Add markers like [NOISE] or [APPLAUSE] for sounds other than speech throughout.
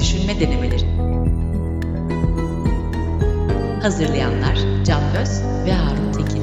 düşünme denemeleri. Hazırlayanlar Can Öz ve Harun Tekin.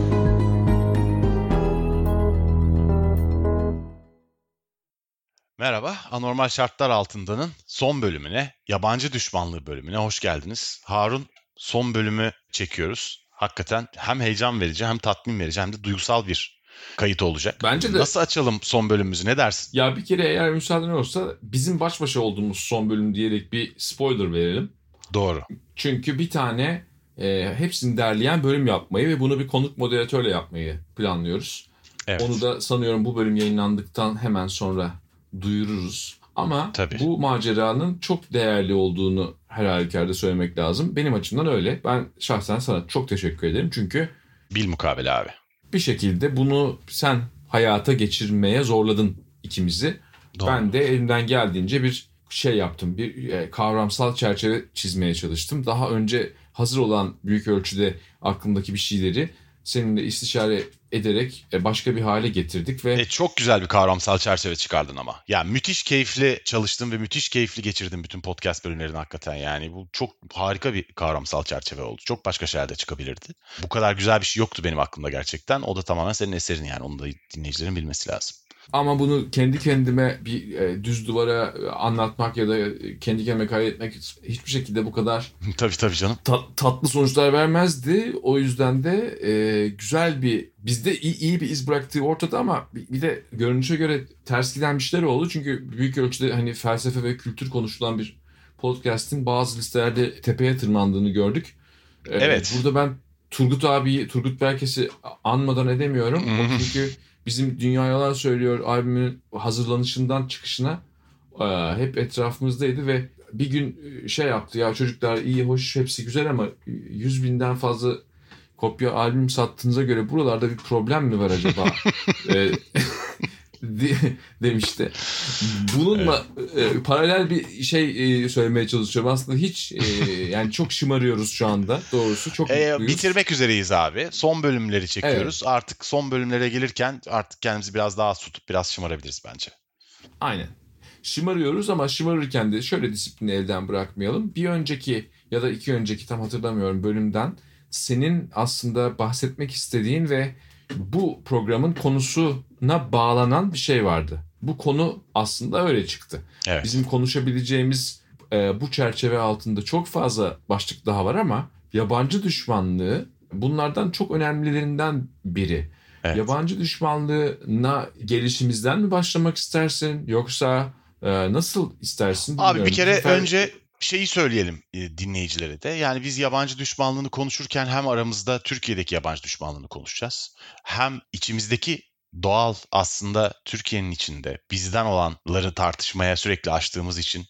Merhaba, Anormal Şartlar Altında'nın son bölümüne, yabancı düşmanlığı bölümüne hoş geldiniz. Harun, son bölümü çekiyoruz. Hakikaten hem heyecan verici hem tatmin verici hem de duygusal bir kayıt olacak. Bence de. Nasıl açalım son bölümümüzü ne dersin? Ya bir kere eğer müsaaden olursa bizim baş başa olduğumuz son bölüm diyerek bir spoiler verelim. Doğru. Çünkü bir tane e, hepsini derleyen bölüm yapmayı ve bunu bir konuk moderatörle yapmayı planlıyoruz. Evet. Onu da sanıyorum bu bölüm yayınlandıktan hemen sonra duyururuz. Ama Tabii. bu maceranın çok değerli olduğunu her halükarda söylemek lazım. Benim açımdan öyle. Ben şahsen sana çok teşekkür ederim. Çünkü Bil mukabele abi. Bir şekilde bunu sen hayata geçirmeye zorladın ikimizi. Doğru. Ben de elimden geldiğince bir şey yaptım. Bir e, kavramsal çerçeve çizmeye çalıştım. Daha önce hazır olan büyük ölçüde aklımdaki bir şeyleri seninle istişare ederek e, başka bir hale getirdik ve E, çok güzel bir kavramsal çerçeve çıkardın ama. Ya müthiş keyifli çalıştın ve müthiş keyifli geçirdin bütün podcast bölümlerini hakikaten yani. Bu çok harika bir kavramsal çerçeve oldu. Çok başka şeyler de çıkabilirdi. Bu kadar güzel bir şey yoktu benim aklımda gerçekten. O da tamamen senin eserin yani. Onu da dinleyicilerin bilmesi lazım. Ama bunu kendi kendime bir e, düz duvara e, anlatmak ya da e, kendi kendime kaydetmek hiçbir şekilde bu kadar [LAUGHS] tabii tabii canım. ta- tatlı sonuçlar vermezdi. O yüzden de e, güzel bir bizde iyi, iyi bir iz bıraktığı ortada ama bir, de görünüşe göre ters giden bir şeyler oldu. Çünkü büyük ölçüde hani felsefe ve kültür konuşulan bir podcast'in bazı listelerde tepeye tırmandığını gördük. E, Evet. Burada ben Turgut abiyi, Turgut Berkes'i anmadan edemiyorum. Çünkü bizim Dünya Yalan Söylüyor albümün hazırlanışından çıkışına e, hep etrafımızdaydı ve bir gün e, şey yaptı ya çocuklar iyi hoş hepsi güzel ama 100 binden fazla kopya albüm sattığınıza göre buralarda bir problem mi var acaba? [LAUGHS] E, demişti. Bununla e, paralel bir şey e, söylemeye çalışıyorum. Aslında hiç e, yani çok şımarıyoruz şu anda doğrusu. Çok mutluyuz. bitirmek üzereyiz abi. Son bölümleri çekiyoruz. Artık son bölümlere gelirken artık kendimizi biraz daha tutup biraz şımarabiliriz bence. Aynen. Şımarıyoruz ama şımarırken de şöyle disiplini elden bırakmayalım. Bir önceki ya da iki önceki tam hatırlamıyorum bölümden senin aslında bahsetmek istediğin ve bu programın konusuna bağlanan bir şey vardı. Bu konu aslında öyle çıktı. Evet. Bizim konuşabileceğimiz e, bu çerçeve altında çok fazla başlık daha var ama yabancı düşmanlığı bunlardan çok önemlilerinden biri. Evet. Yabancı düşmanlığına gelişimizden mi başlamak istersin yoksa e, nasıl istersin Abi bilmiyorum. bir kere Fer- önce şeyi söyleyelim e, dinleyicilere de. Yani biz yabancı düşmanlığını konuşurken hem aramızda Türkiye'deki yabancı düşmanlığını konuşacağız. Hem içimizdeki doğal aslında Türkiye'nin içinde bizden olanları tartışmaya sürekli açtığımız için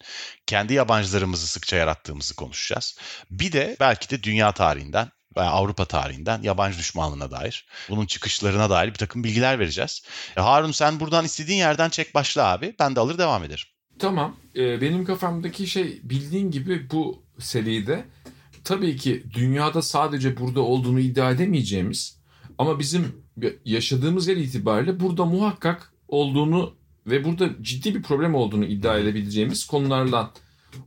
kendi yabancılarımızı sıkça yarattığımızı konuşacağız. Bir de belki de dünya tarihinden veya Avrupa tarihinden yabancı düşmanlığına dair, bunun çıkışlarına dair bir takım bilgiler vereceğiz. E, Harun sen buradan istediğin yerden çek başla abi. Ben de alır devam ederim. Tamam. E, benim kafamdaki şey bildiğin gibi bu seride tabii ki dünyada sadece burada olduğunu iddia edemeyeceğimiz ama bizim yaşadığımız yer itibariyle burada muhakkak olduğunu ve burada ciddi bir problem olduğunu iddia edebileceğimiz konulardan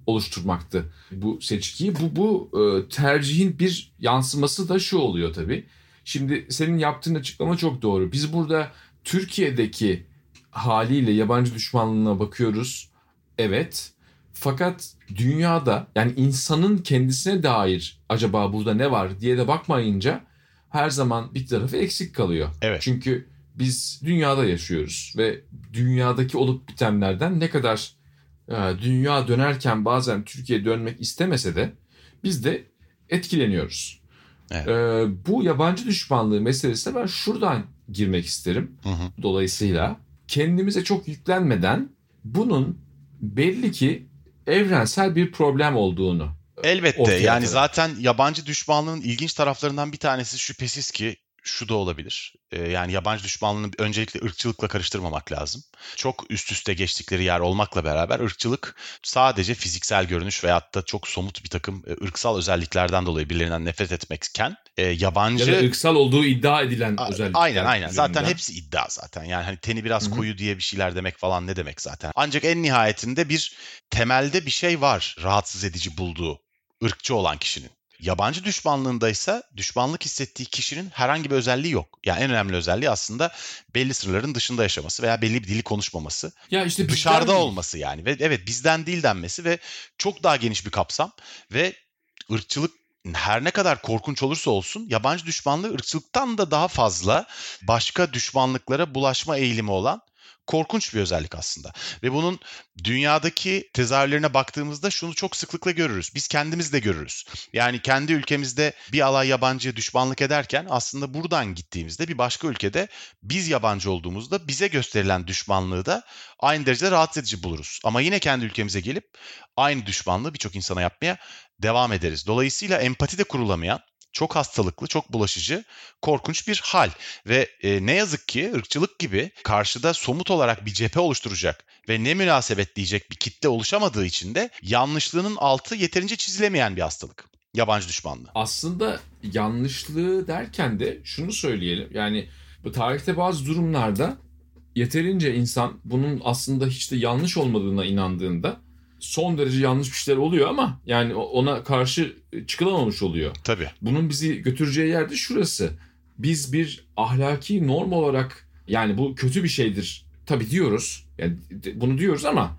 oluşturmaktı bu seçkiyi. Bu bu e, tercihin bir yansıması da şu oluyor tabii. Şimdi senin yaptığın açıklama çok doğru. Biz burada Türkiye'deki haliyle yabancı düşmanlığına bakıyoruz. Evet. Fakat dünyada yani insanın kendisine dair acaba burada ne var diye de bakmayınca her zaman bir tarafı eksik kalıyor. Evet. Çünkü biz dünyada yaşıyoruz ve dünyadaki olup bitenlerden ne kadar e, dünya dönerken bazen Türkiye dönmek istemese de biz de etkileniyoruz. Evet. E, bu yabancı düşmanlığı meselesine ben şuradan girmek isterim. Hı hı. Dolayısıyla kendimize çok yüklenmeden bunun belli ki evrensel bir problem olduğunu Elbette. yani zaten yabancı düşmanlığın ilginç taraflarından bir tanesi şüphesiz ki şu da olabilir. Ee, yani yabancı düşmanlığını öncelikle ırkçılıkla karıştırmamak lazım. Çok üst üste geçtikleri yer olmakla beraber ırkçılık sadece fiziksel görünüş veyahut da çok somut bir takım e, ırksal özelliklerden dolayı birilerinden nefret etmekken e, yabancı... Ya da ırksal olduğu iddia edilen A- özellikler. Aynen aynen. Zaten üzerinden. hepsi iddia zaten. Yani hani teni biraz Hı hı. koyu diye bir şeyler demek falan ne demek zaten. Ancak en nihayetinde bir temelde bir şey var rahatsız edici bulduğu ırkçı olan kişinin. Yabancı düşmanlığında ise düşmanlık hissettiği kişinin herhangi bir özelliği yok. Yani en önemli özelliği aslında belli sınırların dışında yaşaması veya belli bir dili konuşmaması. ya işte dışarıda değil. olması yani. Ve evet bizden değil denmesi ve çok daha geniş bir kapsam ve ırkçılık her ne kadar korkunç olursa olsun yabancı düşmanlığı ırkçılıktan da daha fazla başka düşmanlıklara bulaşma eğilimi olan korkunç bir özellik aslında. Ve bunun dünyadaki tezahürlerine baktığımızda şunu çok sıklıkla görürüz. Biz kendimiz de görürüz. Yani kendi ülkemizde bir alay yabancıya düşmanlık ederken aslında buradan gittiğimizde bir başka ülkede biz yabancı olduğumuzda bize gösterilen düşmanlığı da aynı derecede rahatsız edici buluruz. Ama yine kendi ülkemize gelip aynı düşmanlığı birçok insana yapmaya devam ederiz. Dolayısıyla empati de kurulamayan, çok hastalıklı, çok bulaşıcı, korkunç bir hal. Ve e, ne yazık ki ırkçılık gibi karşıda somut olarak bir cephe oluşturacak ve ne münasebet diyecek bir kitle oluşamadığı için de yanlışlığının altı yeterince çizilemeyen bir hastalık. Yabancı düşmanlığı. Aslında yanlışlığı derken de şunu söyleyelim. Yani bu tarihte bazı durumlarda yeterince insan bunun aslında hiç de yanlış olmadığına inandığında son derece yanlış bir şeyler oluyor ama yani ona karşı çıkılamamış oluyor. Tabii. Bunun bizi götüreceği yer de şurası. Biz bir ahlaki norm olarak yani bu kötü bir şeydir tabii diyoruz. Yani bunu diyoruz ama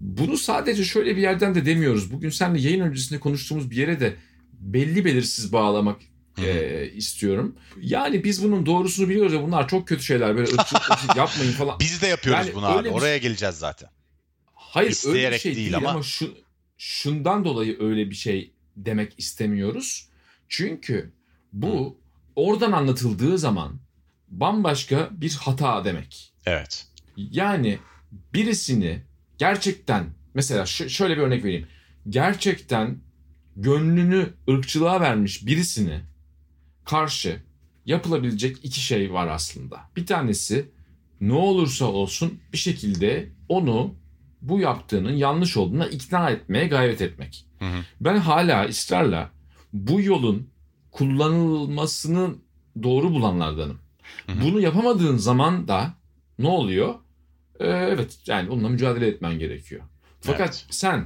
bunu sadece şöyle bir yerden de demiyoruz. Bugün seninle yayın öncesinde konuştuğumuz bir yere de belli belirsiz bağlamak Hı hı. e, istiyorum. Yani biz bunun doğrusunu biliyoruz ya bunlar çok kötü şeyler böyle ırkçılık yapmayın falan. Biz de yapıyoruz Yani bunu abi. Oraya geleceğiz zaten. Hayır öyle bir İsteyerek şey değil değil, ama- ama, şu, şundan dolayı öyle bir şey demek istemiyoruz. Çünkü bu oradan anlatıldığı zaman bambaşka bir hata demek. Evet. Yani birisini gerçekten mesela şöyle bir örnek vereyim. Gerçekten gönlünü ırkçılığa vermiş birisini karşı yapılabilecek iki şey var aslında. Bir tanesi ne olursa olsun bir şekilde onu bu yaptığının yanlış olduğuna ikna etmeye gayret etmek. Hı hı. Ben hala ısrarla bu yolun kullanılmasını doğru bulanlardanım. Hı hı. Bunu yapamadığın zaman da ne oluyor? Ee, evet yani onunla mücadele etmen gerekiyor. Fakat Evet. sen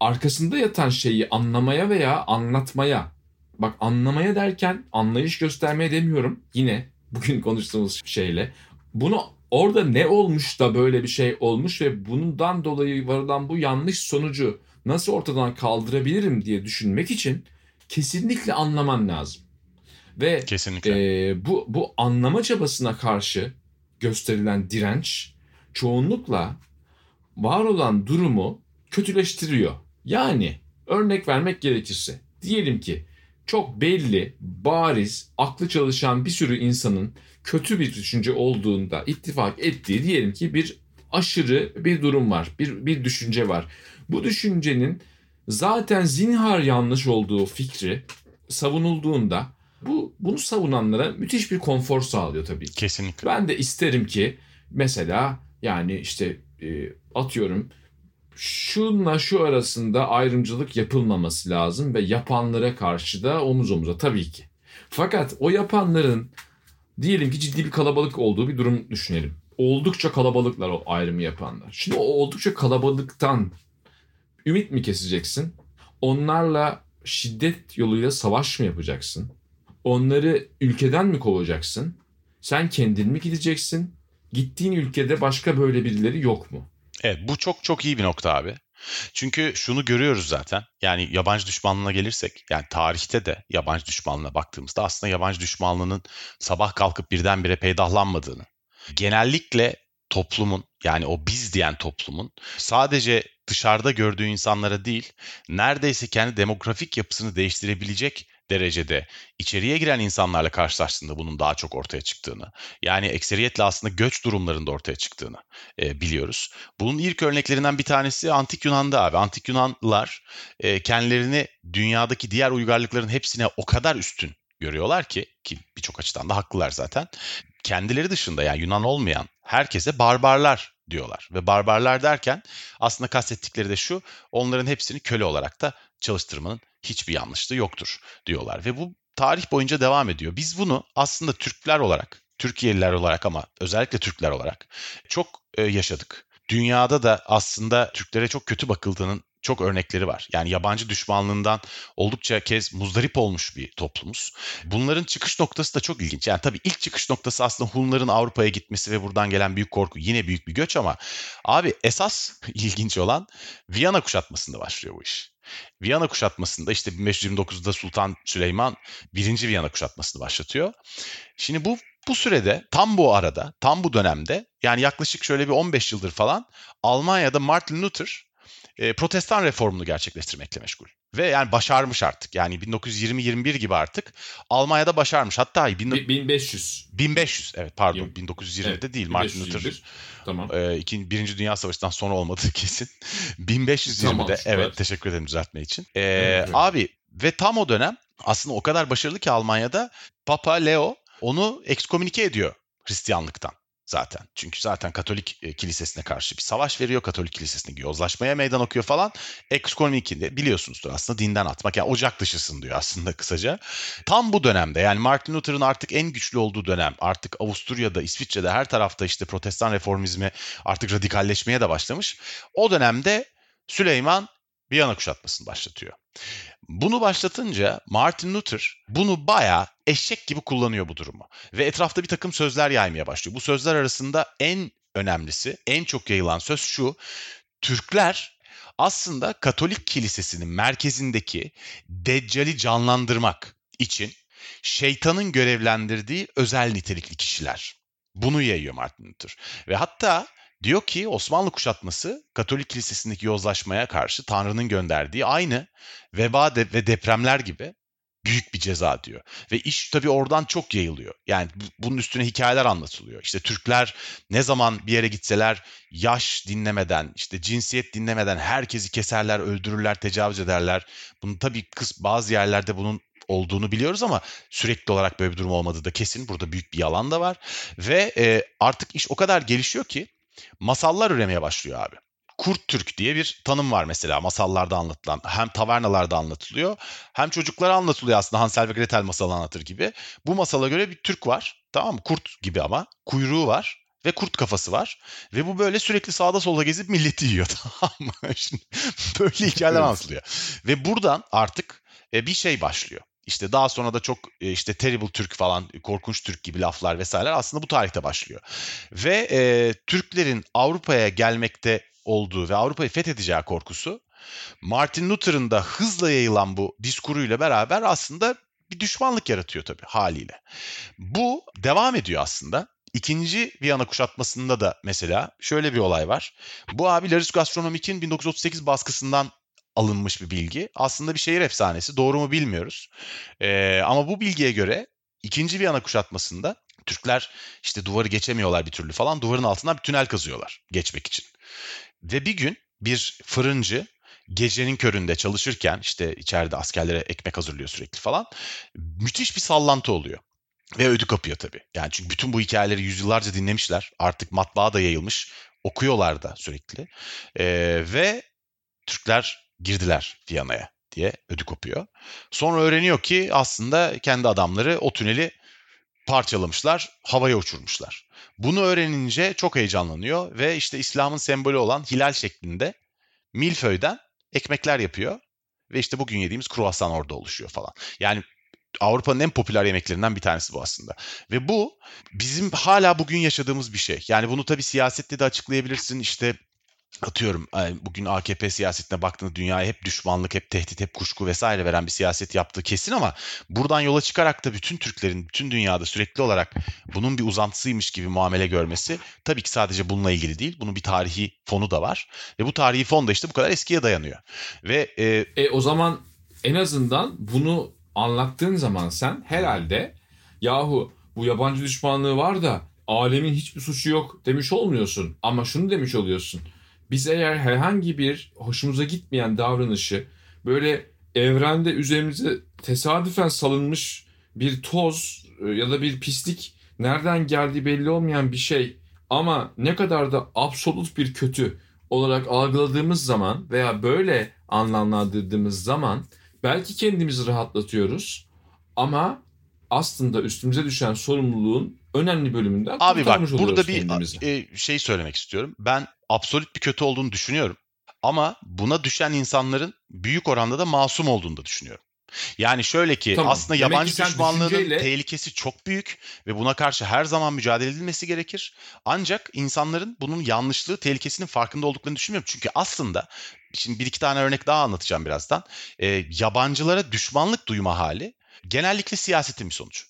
arkasında yatan şeyi anlamaya veya anlatmaya bak anlamaya derken anlayış göstermeye demiyorum yine bugün konuştuğumuz şeyle bunu orada ne olmuş da böyle bir şey olmuş ve bundan dolayı varılan bu yanlış sonucu nasıl ortadan kaldırabilirim diye düşünmek için kesinlikle anlaman lazım. Ve Kesinlikle. ee, bu bu anlama çabasına karşı gösterilen direnç çoğunlukla var olan durumu kötüleştiriyor. Yani örnek vermek gerekirse diyelim ki çok belli, bariz, aklı çalışan bir sürü insanın kötü bir düşünce olduğunda ittifak ettiği diyelim ki bir aşırı bir durum var, bir, bir düşünce var. Bu düşüncenin zaten zinhar yanlış olduğu fikri savunulduğunda bu bunu savunanlara müthiş bir konfor sağlıyor tabii ki. Kesinlikle. Ben de isterim ki mesela yani işte e, atıyorum şunla şu arasında ayrımcılık yapılmaması lazım ve yapanlara karşı da omuz omuza tabii ki. Fakat o yapanların diyelim ki ciddi bir kalabalık olduğu bir durum düşünelim. Oldukça kalabalıklar o ayrımı yapanlar. Şimdi o oldukça kalabalıktan ümit mi keseceksin? Onlarla şiddet yoluyla savaş mı yapacaksın? Onları ülkeden mi kovacaksın? Sen kendin mi gideceksin? Gittiğin ülkede başka böyle birileri yok mu? Evet bu çok çok iyi bir nokta abi. Çünkü şunu görüyoruz zaten. Yani yabancı düşmanlığına gelirsek yani tarihte de yabancı düşmanlığına baktığımızda aslında yabancı düşmanlığının sabah kalkıp birdenbire peydahlanmadığını, genellikle toplumun yani o biz diyen toplumun sadece dışarıda gördüğü insanlara değil neredeyse kendi demografik yapısını değiştirebilecek derecede içeriye giren insanlarla karşılaştığında bunun daha çok ortaya çıktığını yani ekseriyetle aslında göç durumlarında ortaya çıktığını e, biliyoruz. Bunun ilk örneklerinden bir tanesi Antik Yunan'da abi. Antik Yunanlılar e, kendilerini dünyadaki diğer uygarlıkların hepsine o kadar üstün görüyorlar ki ki birçok açıdan da haklılar zaten. Kendileri dışında yani Yunan olmayan herkese barbarlar diyorlar. Ve barbarlar derken aslında kastettikleri de şu onların hepsini köle olarak da çalıştırmanın hiçbir yanlışlığı yoktur diyorlar. Ve bu tarih boyunca devam ediyor. Biz bunu aslında Türkler olarak, Türkiye'liler olarak ama özellikle Türkler olarak çok e, yaşadık. Dünyada da aslında Türklere çok kötü bakıldığının çok örnekleri var. Yani yabancı düşmanlığından oldukça kez muzdarip olmuş bir toplumuz. Bunların çıkış noktası da çok ilginç. Yani tabii ilk çıkış noktası aslında Hunların Avrupa'ya gitmesi ve buradan gelen büyük korku. Yine büyük bir göç ama abi esas [LAUGHS] ilginç olan Viyana kuşatmasında başlıyor bu iş. Viyana kuşatmasında işte 1529'da Sultan Süleyman birinci Viyana kuşatmasını başlatıyor. Şimdi bu bu sürede tam bu arada, tam bu dönemde yani yaklaşık şöyle bir 15 yıldır falan Almanya'da Martin Luther e, protestan reformunu gerçekleştirmekle meşgul. Ve yani başarmış artık. Yani 1920-21 gibi artık Almanya'da başarmış. Hatta 1500. 1500 evet pardon 1920'de evet, değil Martin Luther. Tamam. E, iki, Birinci Dünya Savaşı'ndan sonra olmadığı [LAUGHS] kesin. 1520'de tamam, evet teşekkür ederim düzeltme için. E, evet, Abi ve tam o dönem aslında o kadar başarılı ki Almanya'da Papa Leo onu ekskomünike ediyor Hristiyanlıktan zaten. Çünkü zaten Katolik e, kilisesine karşı bir savaş veriyor. Katolik kilisesine yozlaşmaya meydan okuyor falan. Ekskomünikinde biliyorsunuzdur aslında dinden atmak. Yani ocak dışısın diyor aslında kısaca. Tam bu dönemde yani Martin Luther'ın artık en güçlü olduğu dönem. Artık Avusturya'da, İsviçre'de her tarafta işte protestan reformizmi artık radikalleşmeye de başlamış. O dönemde Süleyman Viyana kuşatmasını başlatıyor. Bunu başlatınca Martin Luther bunu bayağı eşek gibi kullanıyor bu durumu. Ve etrafta bir takım sözler yaymaya başlıyor. Bu sözler arasında en önemlisi, en çok yayılan söz şu. Türkler aslında Katolik Kilisesi'nin merkezindeki Deccal'i canlandırmak için şeytanın görevlendirdiği özel nitelikli kişiler. Bunu yayıyor Martin Luther. Ve hatta Diyor ki Osmanlı kuşatması Katolik kilisesindeki yozlaşmaya karşı Tanrı'nın gönderdiği aynı veba de ve depremler gibi büyük bir ceza diyor. Ve iş tabii oradan çok yayılıyor. Yani bunun üstüne hikayeler anlatılıyor. İşte Türkler ne zaman bir yere gitseler yaş dinlemeden, işte cinsiyet dinlemeden herkesi keserler, öldürürler, tecavüz ederler. Bunu tabii kız bazı yerlerde bunun olduğunu biliyoruz ama sürekli olarak böyle bir durum olmadığı da kesin. Burada büyük bir yalan da var. Ve e, artık iş o kadar gelişiyor ki masallar üremeye başlıyor abi. Kurt Türk diye bir tanım var mesela masallarda anlatılan. Hem tavernalarda anlatılıyor hem çocuklara anlatılıyor aslında Hansel ve Gretel masalı anlatır gibi. Bu masala göre bir Türk var tamam mı? Kurt gibi ama kuyruğu var ve kurt kafası var. Ve bu böyle sürekli sağda solda gezip milleti yiyor [LAUGHS] tamam mı? Şimdi böyle hikayeler anlatılıyor. Ve buradan artık e, bir şey başlıyor. İşte daha sonra da çok e, işte terrible Türk falan, korkunç Türk gibi laflar vesaireler aslında bu tarihte başlıyor. Ve e, Türklerin Avrupa'ya gelmekte olduğu ve Avrupa'yı fethedeceği korkusu Martin Luther'ın da hızla yayılan bu diskuruyla beraber aslında bir düşmanlık yaratıyor tabii haliyle. Bu devam ediyor aslında. İkinci Viyana kuşatmasında da mesela şöyle bir olay var. Bu abi Laris Gastronomik'in 1938 baskısından alınmış bir bilgi. Aslında bir şehir efsanesi. Doğru mu bilmiyoruz. Ee, ama bu bilgiye göre ikinci Viyana kuşatmasında Türkler işte duvarı geçemiyorlar bir türlü falan. Duvarın altından bir tünel kazıyorlar geçmek için. Ve bir gün bir fırıncı gecenin köründe çalışırken işte içeride askerlere ekmek hazırlıyor sürekli falan. Müthiş bir sallantı oluyor. Ve ödü kapıyor tabii. Yani çünkü bütün bu hikayeleri yüzyıllarca dinlemişler. Artık matbaa da yayılmış. Okuyorlar da sürekli. Ee, ve Türkler girdiler Viyana'ya diye ödü kopuyor. Sonra öğreniyor ki aslında kendi adamları o tüneli parçalamışlar, havaya uçurmuşlar. Bunu öğrenince çok heyecanlanıyor ve işte İslam'ın sembolü olan hilal şeklinde milföyden ekmekler yapıyor. Ve işte bugün yediğimiz kruvasan orada oluşuyor falan. Yani Avrupa'nın en popüler yemeklerinden bir tanesi bu aslında. Ve bu bizim hala bugün yaşadığımız bir şey. Yani bunu tabii siyasette de açıklayabilirsin. İşte atıyorum bugün AKP siyasetine baktığında dünyaya hep düşmanlık, hep tehdit, hep kuşku vesaire veren bir siyaset yaptığı kesin ama buradan yola çıkarak da bütün Türklerin bütün dünyada sürekli olarak bunun bir uzantısıymış gibi muamele görmesi tabii ki sadece bununla ilgili değil. Bunun bir tarihi fonu da var ve bu tarihi fon da işte bu kadar eskiye dayanıyor. Ve e, e, o zaman en azından bunu anlattığın zaman sen herhalde yahu bu yabancı düşmanlığı var da alemin hiçbir suçu yok demiş olmuyorsun ama şunu demiş oluyorsun biz eğer herhangi bir hoşumuza gitmeyen davranışı böyle evrende üzerimize tesadüfen salınmış bir toz e, ya da bir pislik nereden geldiği belli olmayan bir şey ama ne kadar da absolut bir kötü olarak algıladığımız zaman veya böyle anlamlandırdığımız zaman belki kendimizi rahatlatıyoruz. Ama aslında üstümüze düşen sorumluluğun önemli bölümünden Abi bak burada bir kendimizi. e, şey söylemek istiyorum. Ben absolut bir kötü olduğunu düşünüyorum. Ama buna düşen insanların büyük oranda da masum olduğunu da düşünüyorum. Yani şöyle ki Tamam. aslında Demek yabancı ki düşmanlığının düşünceyle- tehlikesi çok büyük ve buna karşı her zaman mücadele edilmesi gerekir. Ancak insanların bunun yanlışlığı, tehlikesinin farkında olduklarını düşünmüyorum. Çünkü aslında şimdi bir iki tane örnek daha anlatacağım birazdan. E, yabancılara düşmanlık duyma hali genellikle siyasetin bir sonucu.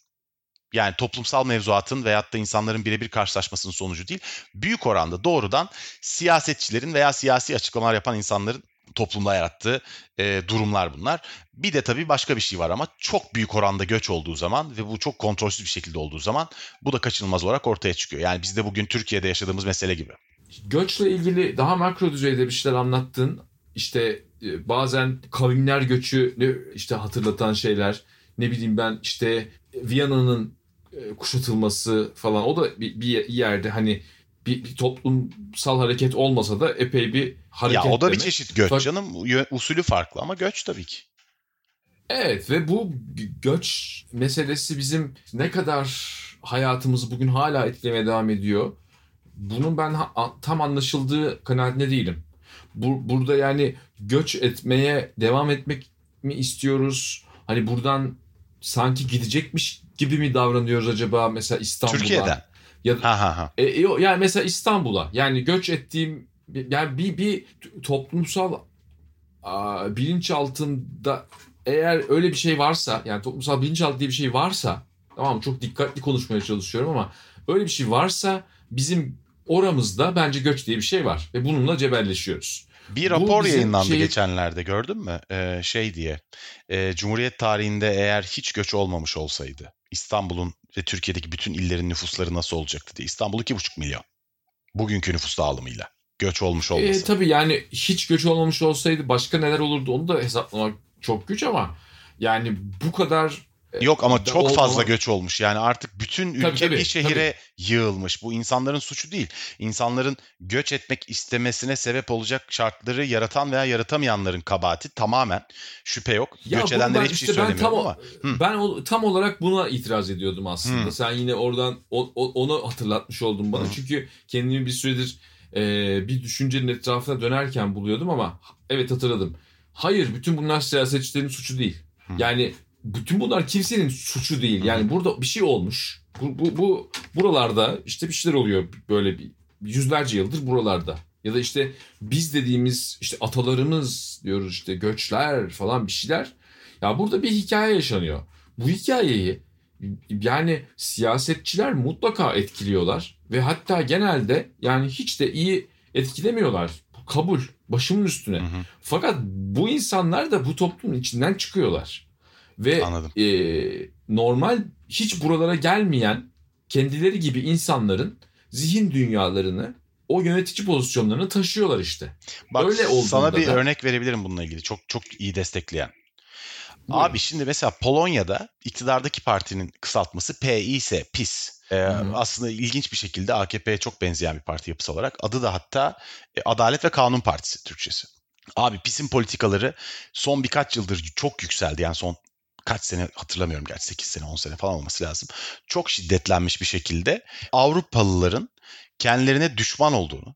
Yani toplumsal mevzuatın veyahut da insanların birebir karşılaşmasının sonucu değil. Büyük oranda doğrudan siyasetçilerin veya siyasi açıklamalar yapan insanların toplumda yarattığı e, durumlar bunlar. Bir de tabii başka bir şey var ama çok büyük oranda göç olduğu zaman ve bu çok kontrolsüz bir şekilde olduğu zaman bu da kaçınılmaz olarak ortaya çıkıyor. Yani bizde bugün Türkiye'de yaşadığımız mesele gibi. Göçle ilgili daha makro düzeyde bir şeyler anlattın. İşte e, bazen kavimler göçü işte hatırlatan şeyler. Ne bileyim ben işte Viyana'nın e, kuşatılması falan. O da bir, bir yerde hani bir, bir toplumsal hareket olmasa da epey bir hareket ya o da bir demek. çeşit göç Fakat- canım. Usulü farklı ama göç tabii ki. Evet ve bu gö- göç meselesi bizim ne kadar hayatımızı bugün hala etkilemeye devam ediyor. Bunun ben tam anlaşıldığı kanaatinde değilim. Bu, burada yani göç etmeye devam etmek mi istiyoruz? Hani buradan sanki gidecekmiş gibi mi davranıyoruz acaba mesela İstanbul'a? Türkiye'den. Ya, Ha ha ha. e, e, yani mesela İstanbul'a yani göç ettiğim yani bir bir toplumsal aa, bilinçaltında eğer öyle bir şey varsa yani toplumsal bilinçaltı diye bir şey varsa tamam çok dikkatli konuşmaya çalışıyorum ama öyle bir şey varsa bizim oramızda bence göç diye bir şey var ve bununla cebelleşiyoruz. Bir rapor yayınlandı şey- geçenlerde gördün mü? Ee, şey diye. e, Cumhuriyet tarihinde eğer hiç göç olmamış olsaydı İstanbul'un ve Türkiye'deki bütün illerin nüfusları nasıl olacaktı diye. İstanbul 2,5 milyon. Bugünkü nüfus dağılımıyla. Göç olmuş olmasa. E, tabii yani hiç göç olmamış olsaydı başka neler olurdu onu da hesaplamak çok güç ama yani bu kadar Yok ama çok olmama- fazla göç olmuş. Yani artık bütün ülke Tabii, tabii, bir şehire yığılmış. Bu insanların suçu değil. İnsanların göç etmek istemesine sebep olacak şartları yaratan veya yaratamayanların kabahati tamamen şüphe yok. Ya göç edenlere hiçbir işte şey tam söylemiyorum o- ama. Hı. Ben o, tam olarak buna itiraz ediyordum aslında. Hı. Sen yine oradan o- o- onu hatırlatmış oldun bana. Hı. Çünkü kendimi bir süredir e, bir düşüncenin etrafına dönerken buluyordum ama evet hatırladım. Hayır bütün bunlar siyasetçilerin suçu değil. Hı. Yani bütün bunlar kimsenin suçu değil. Yani burada bir şey olmuş. Bu, bu, bu buralarda işte bir şeyler oluyor böyle bir yüzlerce yıldır buralarda. Ya da işte biz dediğimiz işte atalarımız diyoruz işte göçler falan bir şeyler. Ya burada bir hikaye yaşanıyor. Bu hikayeyi yani siyasetçiler mutlaka etkiliyorlar ve hatta genelde yani hiç de iyi etkilemiyorlar. Bu kabul başımın üstüne. Hı hı. Fakat bu insanlar da bu toplumun içinden çıkıyorlar. Ve Anladım. e, normal hiç buralara gelmeyen kendileri gibi insanların zihin dünyalarını o yönetici pozisyonlarını taşıyorlar işte. Bak Öyle olduğunda sana bir da- örnek verebilirim bununla ilgili. Çok çok iyi destekleyen. Buyurun. Abi şimdi mesela Polonya'da iktidardaki partinin kısaltması PiS, PiS. Ee, aslında ilginç bir şekilde AKP'ye çok benzeyen bir parti yapısı olarak. Adı da hatta e, Adalet ve Kanun Partisi Türkçesi. Abi PiS'in politikaları son birkaç yıldır çok yükseldi. Yani son kaç sene hatırlamıyorum gerçi 8 sene 10 sene falan olması lazım. Çok şiddetlenmiş bir şekilde Avrupalıların kendilerine düşman olduğunu,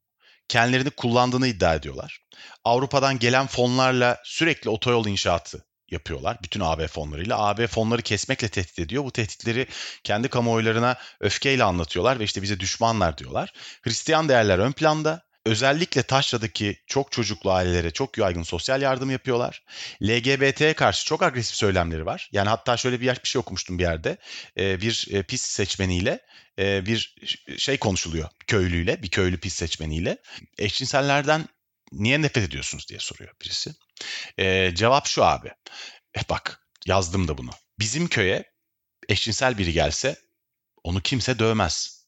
kendilerini kullandığını iddia ediyorlar. Avrupa'dan gelen fonlarla sürekli otoyol inşaatı yapıyorlar. Bütün AB fonlarıyla. AB fonları kesmekle tehdit ediyor. Bu tehditleri kendi kamuoylarına öfkeyle anlatıyorlar ve işte bize düşmanlar diyorlar. Hristiyan değerler ön planda. Özellikle Taşra'daki çok çocuklu ailelere çok yaygın sosyal yardım yapıyorlar. LGBT'ye karşı çok agresif söylemleri var. Yani hatta şöyle bir, bir şey okumuştum bir yerde. Ee, bir e, pis seçmeniyle e, bir şey konuşuluyor köylüyle, bir köylü pis seçmeniyle. Eşcinsellerden niye nefret ediyorsunuz diye soruyor birisi. Ee, cevap şu abi. E bak yazdım da bunu. Bizim köye eşcinsel biri gelse onu kimse dövmez.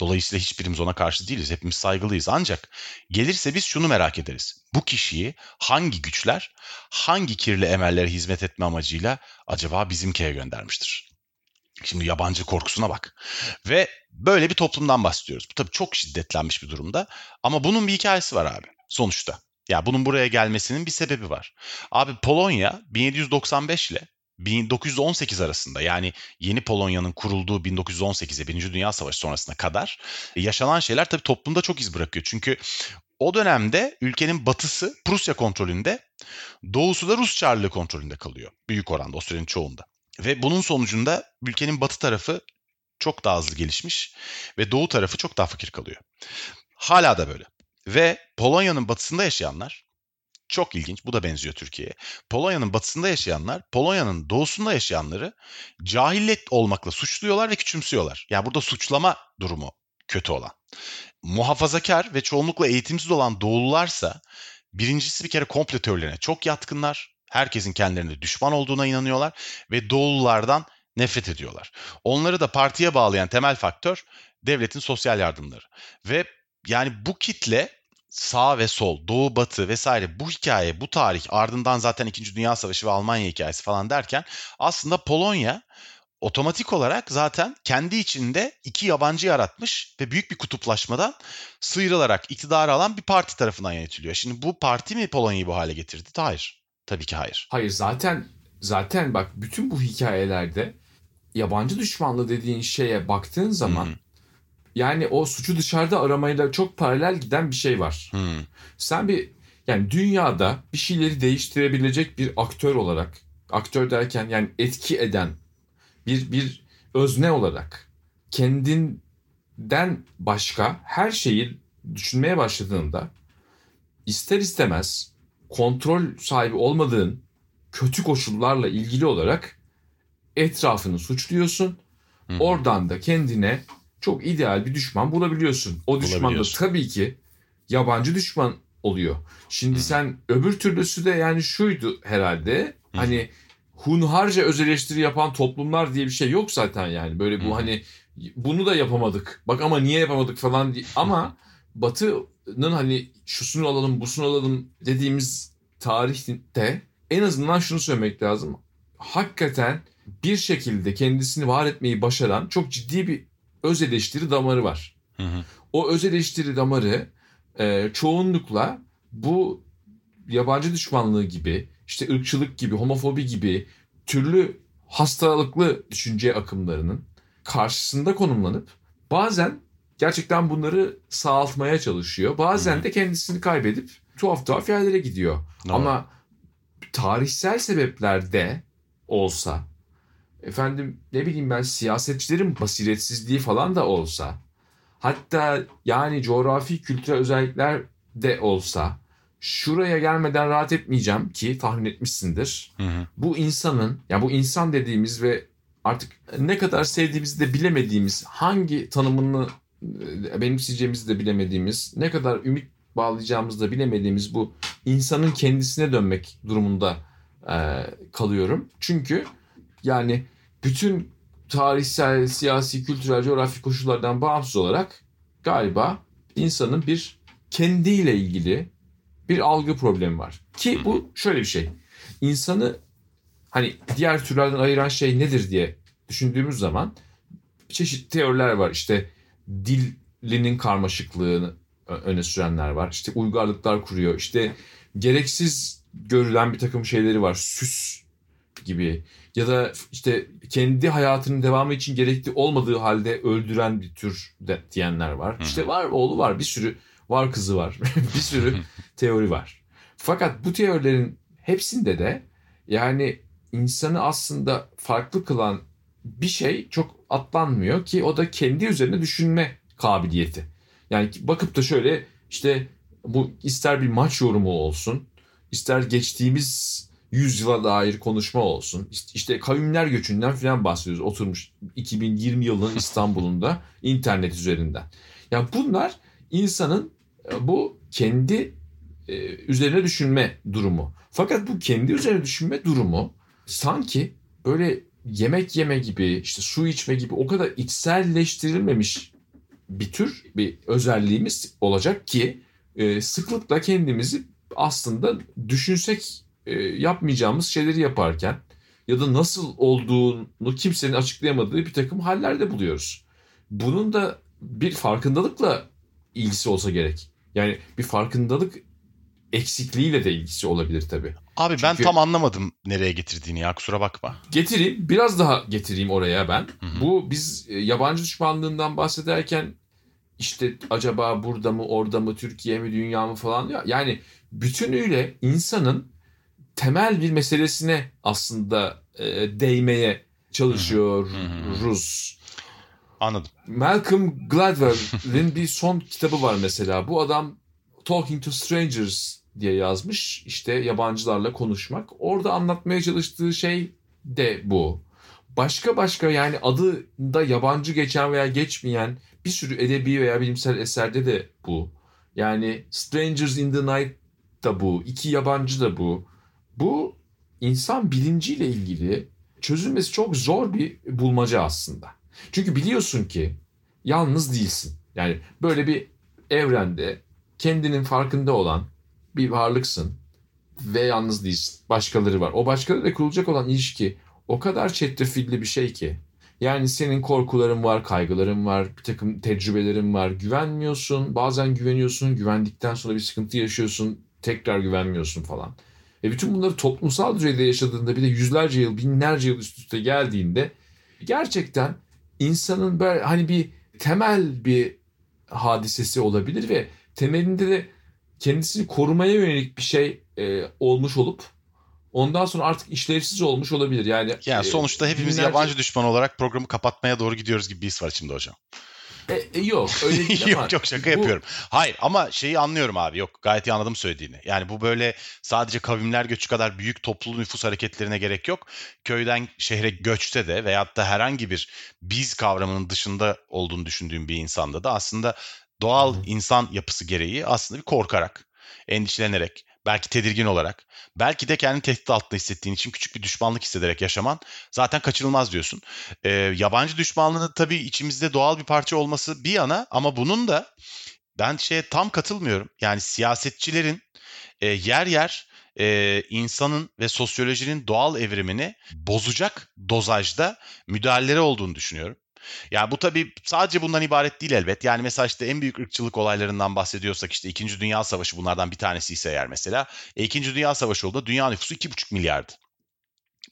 Dolayısıyla hiçbirimiz ona karşı değiliz. Hepimiz saygılıyız. Ancak gelirse biz şunu merak ederiz. Bu kişiyi hangi güçler, hangi kirli emellere hizmet etme amacıyla acaba bizim köye göndermiştir? Şimdi yabancı korkusuna bak. Ve böyle bir toplumdan bahsediyoruz. Bu tabii çok şiddetlenmiş bir durumda. Ama bunun bir hikayesi var abi sonuçta. Ya bunun buraya gelmesinin bir sebebi var. Abi Polonya 1795 ile 1918 arasında yani yeni Polonya'nın kurulduğu 1918'e Birinci Dünya Savaşı sonrasına kadar yaşanan şeyler tabii toplumda çok iz bırakıyor. Çünkü o dönemde ülkenin batısı Prusya kontrolünde, doğusu da Rus Çarlığı kontrolünde kalıyor. Büyük oranda o sürenin çoğunda. Ve bunun sonucunda ülkenin batı tarafı çok daha hızlı gelişmiş ve doğu tarafı çok daha fakir kalıyor. Hala da böyle. Ve Polonya'nın batısında yaşayanlar çok ilginç. Bu da benziyor Türkiye'ye. Polonya'nın batısında yaşayanlar, Polonya'nın doğusunda yaşayanları cahillet olmakla suçluyorlar ve küçümsüyorlar. Yani burada suçlama durumu kötü olan. Muhafazakar ve çoğunlukla eğitimsiz olan doğulularsa birincisi bir kere komple teorilerine çok yatkınlar. Herkesin kendilerine düşman olduğuna inanıyorlar ve doğululardan nefret ediyorlar. Onları da partiye bağlayan temel faktör devletin sosyal yardımları. Ve yani bu kitle sağ ve sol, doğu batı vesaire bu hikaye, bu tarih ardından zaten 2. Dünya Savaşı ve Almanya hikayesi falan derken aslında Polonya otomatik olarak zaten kendi içinde iki yabancı yaratmış ve büyük bir kutuplaşmadan sıyrılarak iktidarı alan bir parti tarafından yönetiliyor. Şimdi bu parti mi Polonya'yı bu hale getirdi? Hayır. Tabii ki hayır. Hayır zaten zaten bak bütün bu hikayelerde yabancı düşmanlığı dediğin şeye baktığın zaman Hı hı. Yani o suçu dışarıda aramayla çok paralel giden bir şey var. Hmm. Sen bir yani dünyada bir şeyleri değiştirebilecek bir aktör olarak aktör derken yani etki eden bir bir özne olarak kendinden başka her şeyi düşünmeye başladığında ister istemez kontrol sahibi olmadığın kötü koşullarla ilgili olarak etrafını suçluyorsun. Hı hı. Oradan da kendine çok ideal bir düşman bulabiliyorsun. O düşman da tabii ki yabancı düşman oluyor. Şimdi Hı. sen öbür türlüsü de yani şuydu herhalde. Hı. Hani hunharca öz eleştiri yapan toplumlar diye bir şey yok zaten yani. Böyle bu Hı. hani bunu da yapamadık. Bak ama niye yapamadık falan diye. Ama Batı'nın hani şusunu alalım, busunu alalım dediğimiz tarihte en azından şunu söylemek lazım. Hakikaten bir şekilde kendisini var etmeyi başaran çok ciddi bir öz eleştiri damarı var. Hı hı. O öz eleştiri damarı e, çoğunlukla bu yabancı düşmanlığı gibi, işte ırkçılık gibi, homofobi gibi türlü hastalıklı düşünce akımlarının karşısında konumlanıp bazen gerçekten bunları sağaltmaya çalışıyor. Bazen Hı hı. de kendisini kaybedip tuhaf tuhaf yerlere gidiyor. Doğru. Ama tarihsel sebeplerde olsa efendim ne bileyim ben siyasetçilerin basiretsizliği falan da olsa hatta yani coğrafi kültürel özellikler de olsa şuraya gelmeden rahat etmeyeceğim ki tahmin etmişsindir. Hı hı. Bu insanın ya bu insan dediğimiz ve artık ne kadar sevdiğimizi de bilemediğimiz hangi tanımını e, benimseyeceğimizi de bilemediğimiz ne kadar ümit bağlayacağımızı da bilemediğimiz bu insanın kendisine dönmek durumunda e, kalıyorum. Çünkü yani bütün tarihsel, siyasi, kültürel, coğrafi koşullardan bağımsız olarak galiba insanın bir kendiyle ilgili bir algı problemi var. Ki bu şöyle bir şey. İnsanı hani diğer türlerden ayıran şey nedir diye düşündüğümüz zaman çeşitli teoriler var. İşte dilinin karmaşıklığını öne sürenler var. İşte uygarlıklar kuruyor. İşte gereksiz görülen bir takım şeyleri var. Süs gibi ya da işte kendi hayatının devamı için gerekli olmadığı halde öldüren bir tür de diyenler var. Hı. İşte var oğlu var bir sürü var kızı var [LAUGHS] bir sürü [LAUGHS] teori var. Fakat bu teorilerin hepsinde de yani insanı aslında farklı kılan bir şey çok atlanmıyor ki o da kendi üzerine düşünme kabiliyeti. Yani bakıp da şöyle işte bu ister bir maç yorumu olsun, ister geçtiğimiz yüzyıla dair konuşma olsun. İşte, kavimler göçünden falan bahsediyoruz. Oturmuş 2020 yılının İstanbul'unda [LAUGHS] internet üzerinden. Ya bunlar insanın e, bu kendi e, üzerine düşünme durumu. Fakat bu kendi üzerine düşünme durumu sanki böyle yemek yeme gibi, işte su içme gibi o kadar içselleştirilmemiş bir tür bir özelliğimiz olacak ki e, sıklıkla kendimizi aslında düşünsek e, yapmayacağımız şeyleri yaparken ya da nasıl olduğunu kimsenin açıklayamadığı bir takım hallerde buluyoruz. Bunun da bir farkındalıkla ilgisi olsa gerek. Yani bir farkındalık eksikliğiyle de ilgisi olabilir tabii. Abi ben Çünkü- tam anlamadım nereye getirdiğini ya kusura bakma. Getireyim, biraz daha getireyim oraya ben. Hı hı. Bu biz e, yabancı düşmanlığından bahsederken işte acaba burada mı, orada mı, Türkiye mi, dünya mı falan ya. Yani bütünüyle insanın temel bir meselesine aslında e, değmeye çalışıyoruz. Anladım. Malcolm Gladwell'in bir son kitabı var mesela. Bu adam Talking to Strangers diye yazmış. İşte yabancılarla konuşmak. Orada anlatmaya çalıştığı şey de bu. Başka başka yani adında yabancı geçen veya geçmeyen bir sürü edebi veya bilimsel eserde de bu. Yani Strangers in the Night da bu. İki yabancı da bu. Bu insan bilinciyle ilgili çözülmesi çok zor bir bulmaca aslında. Çünkü biliyorsun ki yalnız değilsin. Yani böyle bir evrende kendinin farkında olan bir varlıksın ve yalnız değilsin. Başkaları var. O başkalarıyla kurulacak olan ilişki o kadar çetrefilli bir şey ki. Yani senin korkuların var, kaygıların var, bir takım tecrübelerin var. Güvenmiyorsun, bazen güveniyorsun, güvendikten sonra bir sıkıntı yaşıyorsun, tekrar güvenmiyorsun falan. Ve bütün bunları toplumsal düzeyde yaşadığında bir de yüzlerce yıl, binlerce yıl üst üste geldiğinde gerçekten insanın böyle hani bir temel bir hadisesi olabilir ve temelinde de kendisini korumaya yönelik bir şey e, olmuş olup ondan sonra artık işlevsiz olmuş olabilir. Yani Yani e, sonuçta hepimiz binlerce- yabancı düşman olarak programı kapatmaya doğru gidiyoruz gibi bir his var içimde hocam. E, e, yok öyle değil [LAUGHS] ama yok yok şaka bu- yapıyorum. Hayır ama şeyi anlıyorum abi. Yok gayet iyi anladım söylediğini. Yani bu böyle sadece kavimler göçü kadar büyük toplu nüfus hareketlerine gerek yok. Köyden şehre göçte de veyahut da herhangi bir biz kavramının dışında olduğunu düşündüğüm bir insanda da aslında doğal insan yapısı gereği aslında bir korkarak, endişelenerek, belki tedirgin olarak, belki de kendini tehdit altında hissettiğin için küçük bir düşmanlık hissederek yaşaman zaten kaçınılmaz diyorsun. Ee, yabancı düşmanlığının tabii içimizde doğal bir parça olması bir yana ama bunun da ben şeye tam katılmıyorum. Yani siyasetçilerin e, yer yer e, insanın ve sosyolojinin doğal evrimini bozacak dozajda müdahaleleri olduğunu düşünüyorum. Yani bu tabii sadece bundan ibaret değil elbet. Yani mesela işte en büyük ırkçılık olaylarından bahsediyorsak işte 2. Dünya Savaşı bunlardan bir tanesi ise eğer mesela. E, 2. Dünya Savaşı oldu. Dünya nüfusu 2,5 milyardı.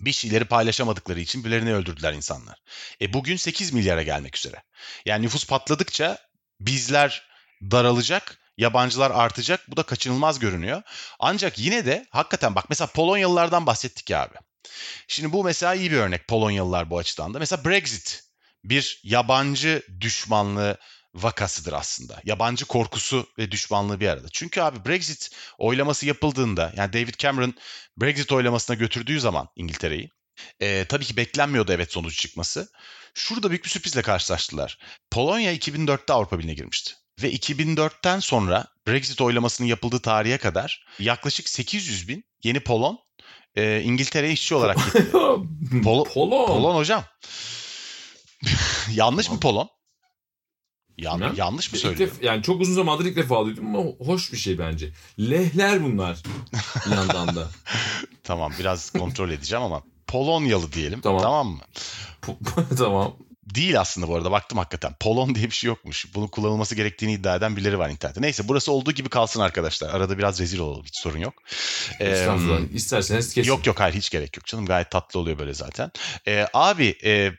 Bir şeyleri paylaşamadıkları için birilerini öldürdüler insanlar. E bugün 8 milyara gelmek üzere. Yani nüfus patladıkça bizler daralacak, yabancılar artacak. Bu da kaçınılmaz görünüyor. Ancak yine de hakikaten bak mesela Polonyalılardan bahsettik ya abi. Şimdi bu mesela iyi bir örnek Polonyalılar bu açıdan da. Mesela Brexit bir yabancı düşmanlığı vakasıdır aslında. Yabancı korkusu ve düşmanlığı bir arada. Çünkü abi Brexit oylaması yapıldığında yani David Cameron Brexit oylamasına götürdüğü zaman İngiltere'yi e, tabii ki beklenmiyordu evet sonucu çıkması. Şurada büyük bir sürprizle karşılaştılar. Polonya 2004'te Avrupa Birliği'ne girmişti. Ve 2004'ten sonra Brexit oylamasının yapıldığı tarihe kadar yaklaşık 800 bin yeni Polon e, İngiltere'ye işçi olarak [LAUGHS] gitti. [LAUGHS] Polo- Polon. Polon hocam. [LAUGHS] yanlış mı. Polon? Yan- yanlış mı söylüyorum? def- yani çok uzun zamandır ilk defa duydum ama hoş bir şey bence. Lehler bunlar bir yandan da. [LAUGHS] Tamam biraz kontrol edeceğim ama Polonyalı diyelim. Tamam. Tamam. mı? [LAUGHS] tamam. Değil aslında bu arada baktım hakikaten. Polon diye bir şey yokmuş. Bunun kullanılması gerektiğini iddia eden birileri var internette. Neyse burası olduğu gibi kalsın arkadaşlar. Arada biraz rezil olalım hiç sorun yok. Ee. İsterseniz kesin. Yok yok hayır hiç gerek yok canım. Gayet tatlı oluyor böyle zaten. Ee, abi e,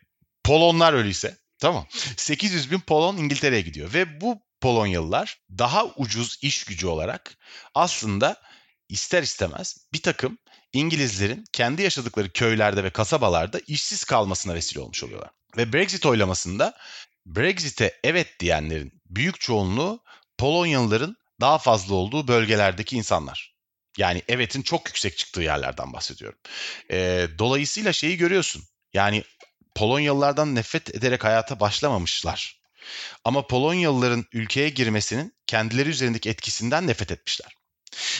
Polonlar öyleyse tamam. 800 bin Polon İngiltere'ye gidiyor. Ve bu Polonyalılar daha ucuz iş gücü olarak aslında ister istemez bir takım İngilizlerin kendi yaşadıkları köylerde ve kasabalarda işsiz kalmasına vesile olmuş oluyorlar. Ve Brexit oylamasında Brexit'e evet diyenlerin büyük çoğunluğu Polonyalıların daha fazla olduğu bölgelerdeki insanlar. Yani evet'in çok yüksek çıktığı yerlerden bahsediyorum. Ee, dolayısıyla şeyi görüyorsun. Yani Polonyalılardan nefret ederek hayata başlamamışlar. Ama Polonyalıların ülkeye girmesinin kendileri üzerindeki etkisinden nefret etmişler.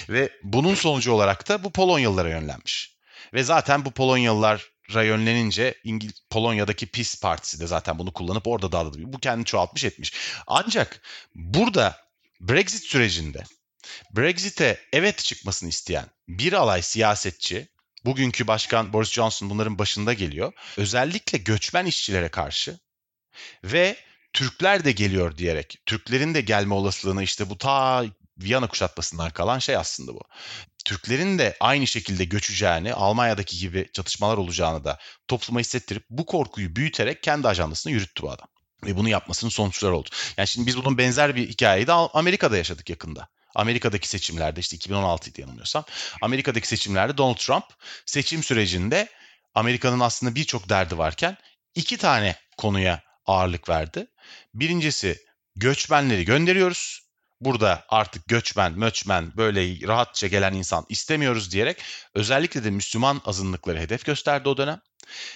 Ve bunun sonucu olarak da bu Polonyalılara yönlenmiş. Ve zaten bu Polonyalılara yönlenince İngil Polonya'daki PiS partisi de zaten bunu kullanıp orada dağıldı. Bu kendini çoğaltmış etmiş. Ancak burada Brexit sürecinde Brexit'e evet çıkmasını isteyen bir alay siyasetçi, bugünkü başkan Boris Johnson bunların başında geliyor. Özellikle göçmen işçilere karşı ve Türkler de geliyor diyerek Türklerin de gelme olasılığını işte bu ta Viyana kuşatmasından kalan şey aslında bu. Türklerin de aynı şekilde göçeceğini, Almanya'daki gibi çatışmalar olacağını da topluma hissettirip bu korkuyu büyüterek kendi ajandasını yürüttü bu adam. Ve bunu yapmasının sonuçları oldu. Yani şimdi biz bunun benzer bir hikayeyi de Amerika'da yaşadık yakında. Amerika'daki seçimlerde işte 2016'ydı yanılmıyorsam. Amerika'daki seçimlerde Donald Trump seçim sürecinde Amerika'nın aslında birçok derdi varken iki tane konuya ağırlık verdi. Birincisi göçmenleri gönderiyoruz. Burada artık göçmen, möçmen böyle rahatça gelen insan istemiyoruz diyerek özellikle de Müslüman azınlıkları hedef gösterdi o dönem.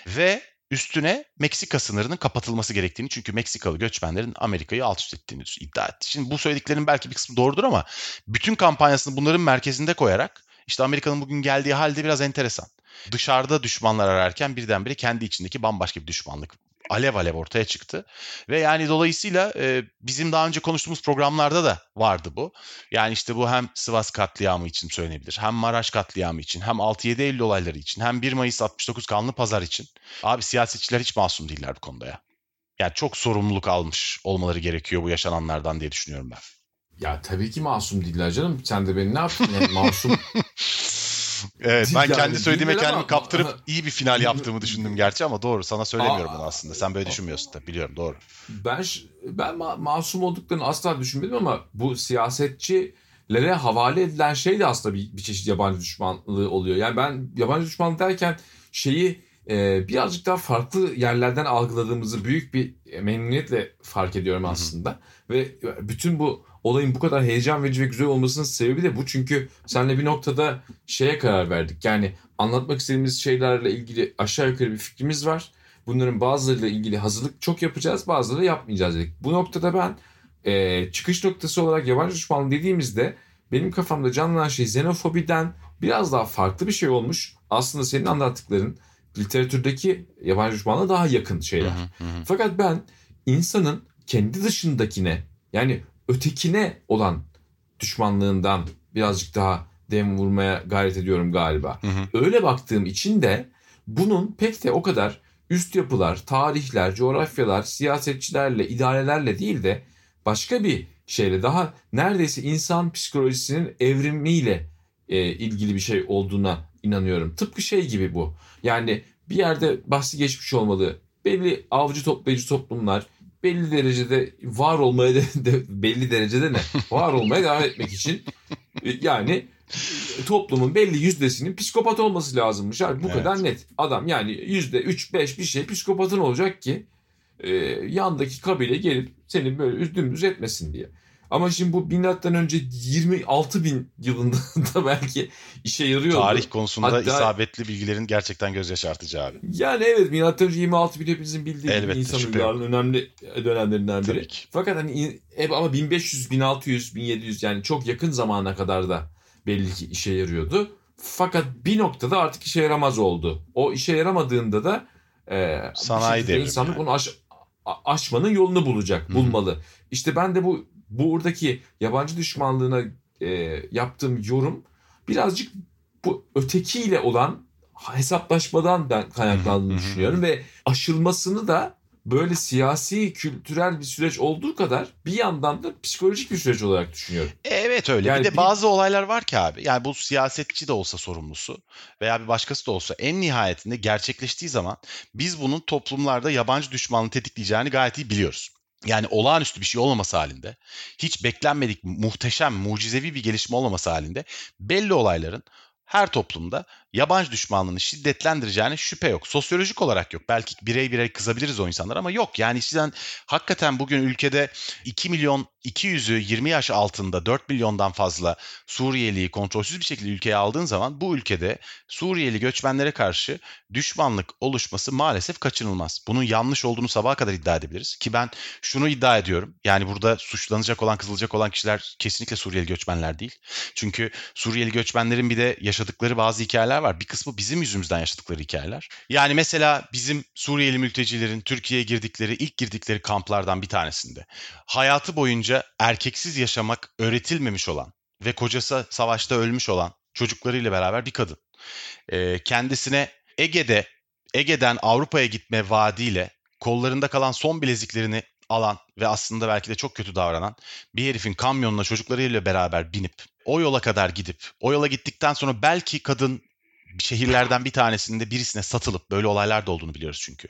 Ve üstüne Meksika sınırının kapatılması gerektiğini çünkü Meksikalı göçmenlerin Amerika'yı alt üst ettiğini iddia etti. Şimdi bu söylediklerin belki bir kısmı doğrudur ama bütün kampanyasını bunların merkezinde koyarak işte Amerika'nın bugün geldiği halde biraz enteresan. Dışarıda düşmanlar ararken birdenbire kendi içindeki bambaşka bir düşmanlık alev alev ortaya çıktı. Ve yani dolayısıyla e, bizim daha önce konuştuğumuz programlarda da vardı bu. Yani işte bu hem Sivas katliamı için söylenebilir, hem Maraş katliamı için, hem 6-7 Eylül olayları için, hem 1 Mayıs 69 kanlı pazar için. Abi siyasetçiler hiç masum değiller bu konuda ya. Yani çok sorumluluk almış olmaları gerekiyor bu yaşananlardan diye düşünüyorum ben. Ya tabii ki masum değiller canım. Sen de beni ne yaptın? Yani masum [LAUGHS] [LAUGHS] Evet ben yani, kendi söylediğime kendimi ama, kaptırıp [LAUGHS] iyi bir final yaptığımı düşündüm gerçi ama doğru sana söylemiyorum aa, bunu aslında. Sen böyle düşünmüyorsun da biliyorum doğru. Ben ben ma- masum olduklarını asla düşünmedim ama bu siyasetçilere havale edilen şey de aslında bir, bir çeşit yabancı düşmanlığı oluyor. Yani ben yabancı düşmanlık derken şeyi e, birazcık daha farklı yerlerden algıladığımızı büyük bir memnuniyetle fark ediyorum aslında. Hı hı. Ve bütün bu olayın bu kadar heyecan verici ve güzel olmasının sebebi de bu. Çünkü senle bir noktada şeye karar verdik. Yani anlatmak istediğimiz şeylerle ilgili aşağı yukarı bir fikrimiz var. Bunların bazılarıyla ilgili hazırlık çok yapacağız, bazıları yapmayacağız dedik. Bu noktada ben e, çıkış noktası olarak yabancı düşmanlığı dediğimizde benim kafamda canlanan şey xenofobiden biraz daha farklı bir şey olmuş. Aslında senin anlattıkların literatürdeki yabancı düşmanlığa daha yakın şeyler. Fakat ben insanın kendi dışındakine yani ötekine olan düşmanlığından birazcık daha dem vurmaya gayret ediyorum galiba. Hı hı. Öyle baktığım için de bunun pek de o kadar üst yapılar, tarihler, coğrafyalar, siyasetçilerle, idarelerle değil de başka bir şeyle daha neredeyse insan psikolojisinin evrimiyle e, ilgili bir şey olduğuna inanıyorum. Tıpkı şey gibi bu. Yani bir yerde bahsi geçmiş olmalı. Belli avcı toplayıcı toplumlar belli derecede var olmaya de, de belli derecede ne? Var olmaya devam etmek için e, yani toplumun belli yüzdesinin psikopat olması lazımmış. Abi bu evet. kadar net. Adam yani yüzde üç beş bir şey psikopatın olacak ki e, yandaki kabile gelip seni böyle dümdüz etmesin diye. Ama şimdi bu milattan önce 26 bin yılında da [LAUGHS] belki işe yarıyor. Tarih konusunda Hatta, isabetli bilgilerin gerçekten göz yaşartıcı abi. Yani evet milattan önce 26 bin hepimizin bildiği Elbette, insan uygarlığının önemli dönemlerinden biri. Fakat hani ama 1500, 1600, 1700 yani çok yakın zamana kadar da belli ki işe yarıyordu. Fakat bir noktada artık işe yaramaz oldu. O işe yaramadığında da e, sanayi devrimi. İnsanlık yani. bunu aş, aşmanın yolunu bulacak, bulmalı. Hı-hı. İşte ben de bu buradaki yabancı düşmanlığına e, yaptığım yorum birazcık bu ötekiyle olan hesaplaşmadan ben kaynaklandığını düşünüyorum ve aşılmasını da böyle siyasi, kültürel bir süreç olduğu kadar bir yandan da psikolojik bir süreç olarak düşünüyorum. Evet öyle. Yani bir de bir... bazı olaylar var ki abi. Yani bu siyasetçi de olsa sorumlusu veya bir başkası da olsa en nihayetinde gerçekleştiği zaman biz bunun toplumlarda yabancı düşmanlığı tetikleyeceğini gayet iyi biliyoruz yani olağanüstü bir şey olmaması halinde, hiç beklenmedik muhteşem, mucizevi bir gelişme olmaması halinde belli olayların her toplumda yabancı düşmanlığını şiddetlendireceğine şüphe yok. Sosyolojik olarak yok. Belki birey birey kızabiliriz o insanlar ama yok. Yani sizden hakikaten bugün ülkede 2 milyon 200'ü 20 yaş altında 4 milyondan fazla Suriyeliyi kontrolsüz bir şekilde ülkeye aldığın zaman bu ülkede Suriyeli göçmenlere karşı düşmanlık oluşması maalesef kaçınılmaz. Bunun yanlış olduğunu sabaha kadar iddia edebiliriz. Ki ben şunu iddia ediyorum. Yani burada suçlanacak olan, kızılacak olan kişiler kesinlikle Suriyeli göçmenler değil. Çünkü Suriyeli göçmenlerin bir de yaşadıkları bazı hikayeler var. Bir kısmı bizim yüzümüzden yaşadıkları hikayeler. Yani mesela bizim Suriyeli mültecilerin Türkiye'ye girdikleri, ilk girdikleri kamplardan bir tanesinde hayatı boyunca erkeksiz yaşamak öğretilmemiş olan ve kocası savaşta ölmüş olan çocuklarıyla beraber bir kadın. e, kendisine Ege'de Ege'den Avrupa'ya gitme vaadiyle kollarında kalan son bileziklerini alan ve aslında belki de çok kötü davranan bir herifin kamyonuna çocuklarıyla beraber binip o yola kadar gidip o yola gittikten sonra belki kadın şehirlerden bir tanesinde birisine satılıp böyle olaylar da olduğunu biliyoruz çünkü.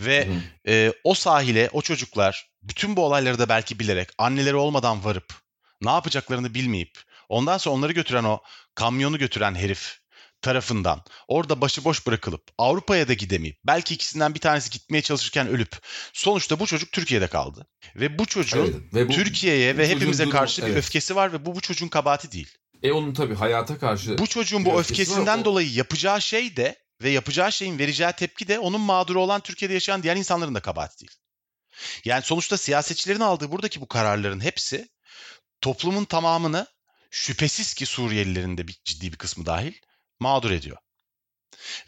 Ve e, o sahile o çocuklar bütün bu olayları da belki bilerek anneleri olmadan varıp ne yapacaklarını bilmeyip ondan sonra onları götüren o kamyonu götüren herif tarafından orada başıboş bırakılıp Avrupa'ya da gidemeyip belki ikisinden bir tanesi gitmeye çalışırken ölüp sonuçta bu çocuk Türkiye'de kaldı. Ve bu çocuğun Evet, ve bu- Türkiye'ye ve hepimize karşı bir evet. öfkesi var ve bu bu çocuğun kabahati değil. E onun tabii hayata karşı Bu çocuğun bu öfkesi var. öfkesinden O- dolayı yapacağı şey de ve yapacağı şeyin vereceği tepki de onun mağduru olan Türkiye'de yaşayan diğer insanların da kabahati değil. Yani sonuçta siyasetçilerin aldığı buradaki bu kararların hepsi toplumun tamamını şüphesiz ki Suriyelilerin de bir ciddi bir kısmı dahil mağdur ediyor.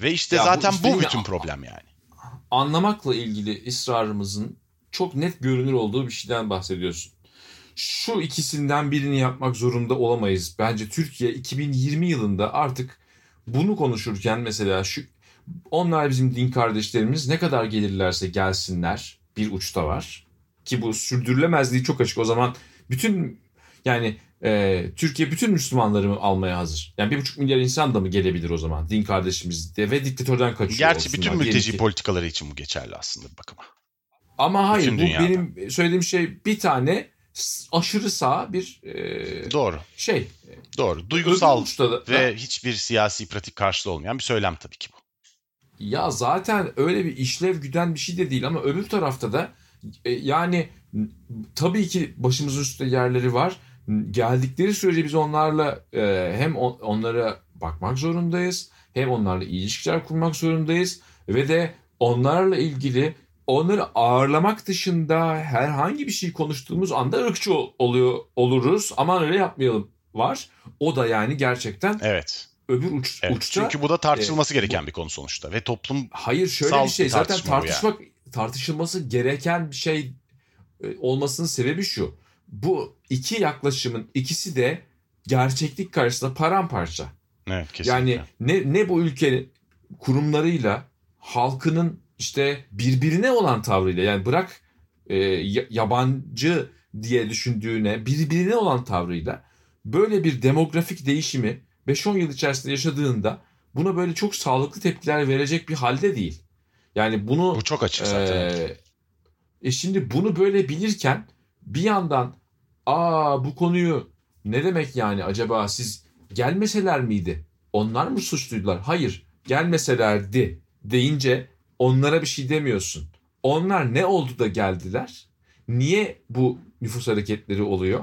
Ve işte Ya bu zaten bu, yine- bütün problem yani. anlamakla ilgili ısrarımızın çok net görünür olduğu bir şeyden bahsediyorsun. Şu ikisinden birini yapmak zorunda olamayız. Bence Türkiye 2020 yılında artık bunu konuşurken mesela şu onlar bizim din kardeşlerimiz ne kadar gelirlerse gelsinler bir uçta var. Ki bu sürdürülemezliği çok açık. O zaman bütün yani e, Türkiye bütün Müslümanları mı almaya hazır? Yani bir buçuk milyar insan da mı gelebilir o zaman? Din kardeşimiz de ve diktatörden kaçıyor Gerçi olsunlar. bütün mülteci ki- politikaları için bu geçerli aslında bir bakıma. Ama hayır Bütün bu dünyada. benim söylediğim şey bir tane aşırı sağ bir e, Doğru. şey. Doğru. Duygusal Öbür uçta da- ve hiçbir siyasi pratik karşılığı olmayan bir söylem tabii ki bu. Ya zaten öyle bir işlev güden bir şey de değil ama öbür tarafta da e, yani tabii ki başımızın üstünde yerleri var. Geldikleri sürece biz onlarla e, hem on- onlara bakmak zorundayız hem onlarla ilişkiler kurmak zorundayız ve de onlarla ilgili onları ağırlamak dışında herhangi bir şey konuştuğumuz anda ırkçı ol- oluyor oluruz. Aman öyle yapmayalım var. O da yani gerçekten Evet. öbür uç, evet. uçta Çünkü bu da tartışılması e, gereken bir konu sonuçta ve toplum Hayır şöyle bir şey bir zaten tartışma bu yani. tartışmak tartışılması gereken bir şey e, olmasının sebebi şu. Bu iki yaklaşımın ikisi de gerçeklik karşısında paramparça. evet kesinlikle. Yani ne ne bu ülkenin kurumlarıyla halkının işte birbirine olan tavrıyla yani bırak e, ya- yabancı diye düşündüğüne birbirine olan tavrıyla böyle bir demografik değişimi 5-10 yıl içerisinde yaşadığında buna böyle çok sağlıklı tepkiler verecek bir halde değil. Yani bunu bu çok açık zaten. ee, e şimdi bunu böyle bilirken bir yandan aa bu konuyu ne demek yani acaba siz gelmeseler miydi? Onlar mı suçluydular? Hayır gelmeselerdi deyince onlara bir şey demiyorsun. Onlar ne oldu da geldiler? Niye bu nüfus hareketleri oluyor?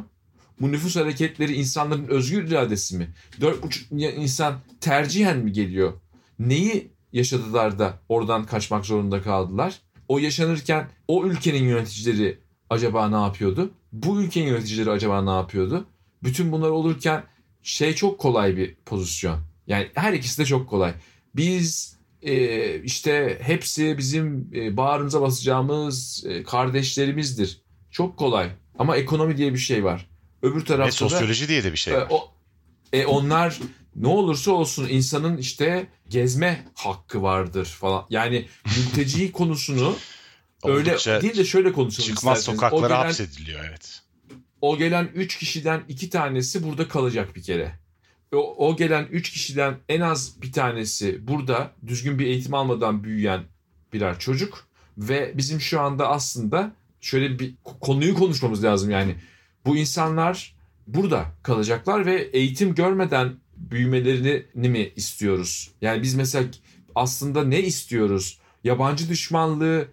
Bu nüfus hareketleri insanların özgür iradesi mi? 4,5 milyon insan tercihen mi geliyor? Neyi yaşadılar da oradan kaçmak zorunda kaldılar? O yaşanırken o ülkenin yöneticileri acaba ne yapıyordu? Bu ülkenin yöneticileri acaba ne yapıyordu? Bütün bunlar olurken şey çok kolay bir pozisyon. Yani her ikisi de çok kolay. Biz e, işte hepsi bizim e, bağrımıza basacağımız e, kardeşlerimizdir. Çok kolay. Ama ekonomi diye bir şey var. Öbür Ve tarafta da sosyoloji diye de bir şey e, var. o, e, onlar ne olursa olsun insanın işte gezme hakkı vardır falan. Yani mülteci [LAUGHS] konusunu öyle Oldukça değil de şöyle konuşalım çıkmaz isterseniz. sokaklara o gelen, hapsediliyor evet. o gelen 3 kişiden 2 tanesi burada kalacak bir kere. O, o gelen 3 kişiden en az bir tanesi burada düzgün bir eğitim almadan büyüyen birer çocuk ve bizim şu anda aslında şöyle bir konuyu konuşmamız lazım yani. Bu insanlar burada kalacaklar ve eğitim görmeden büyümelerini mi istiyoruz? Yani biz mesela aslında ne istiyoruz? Yabancı düşmanlığı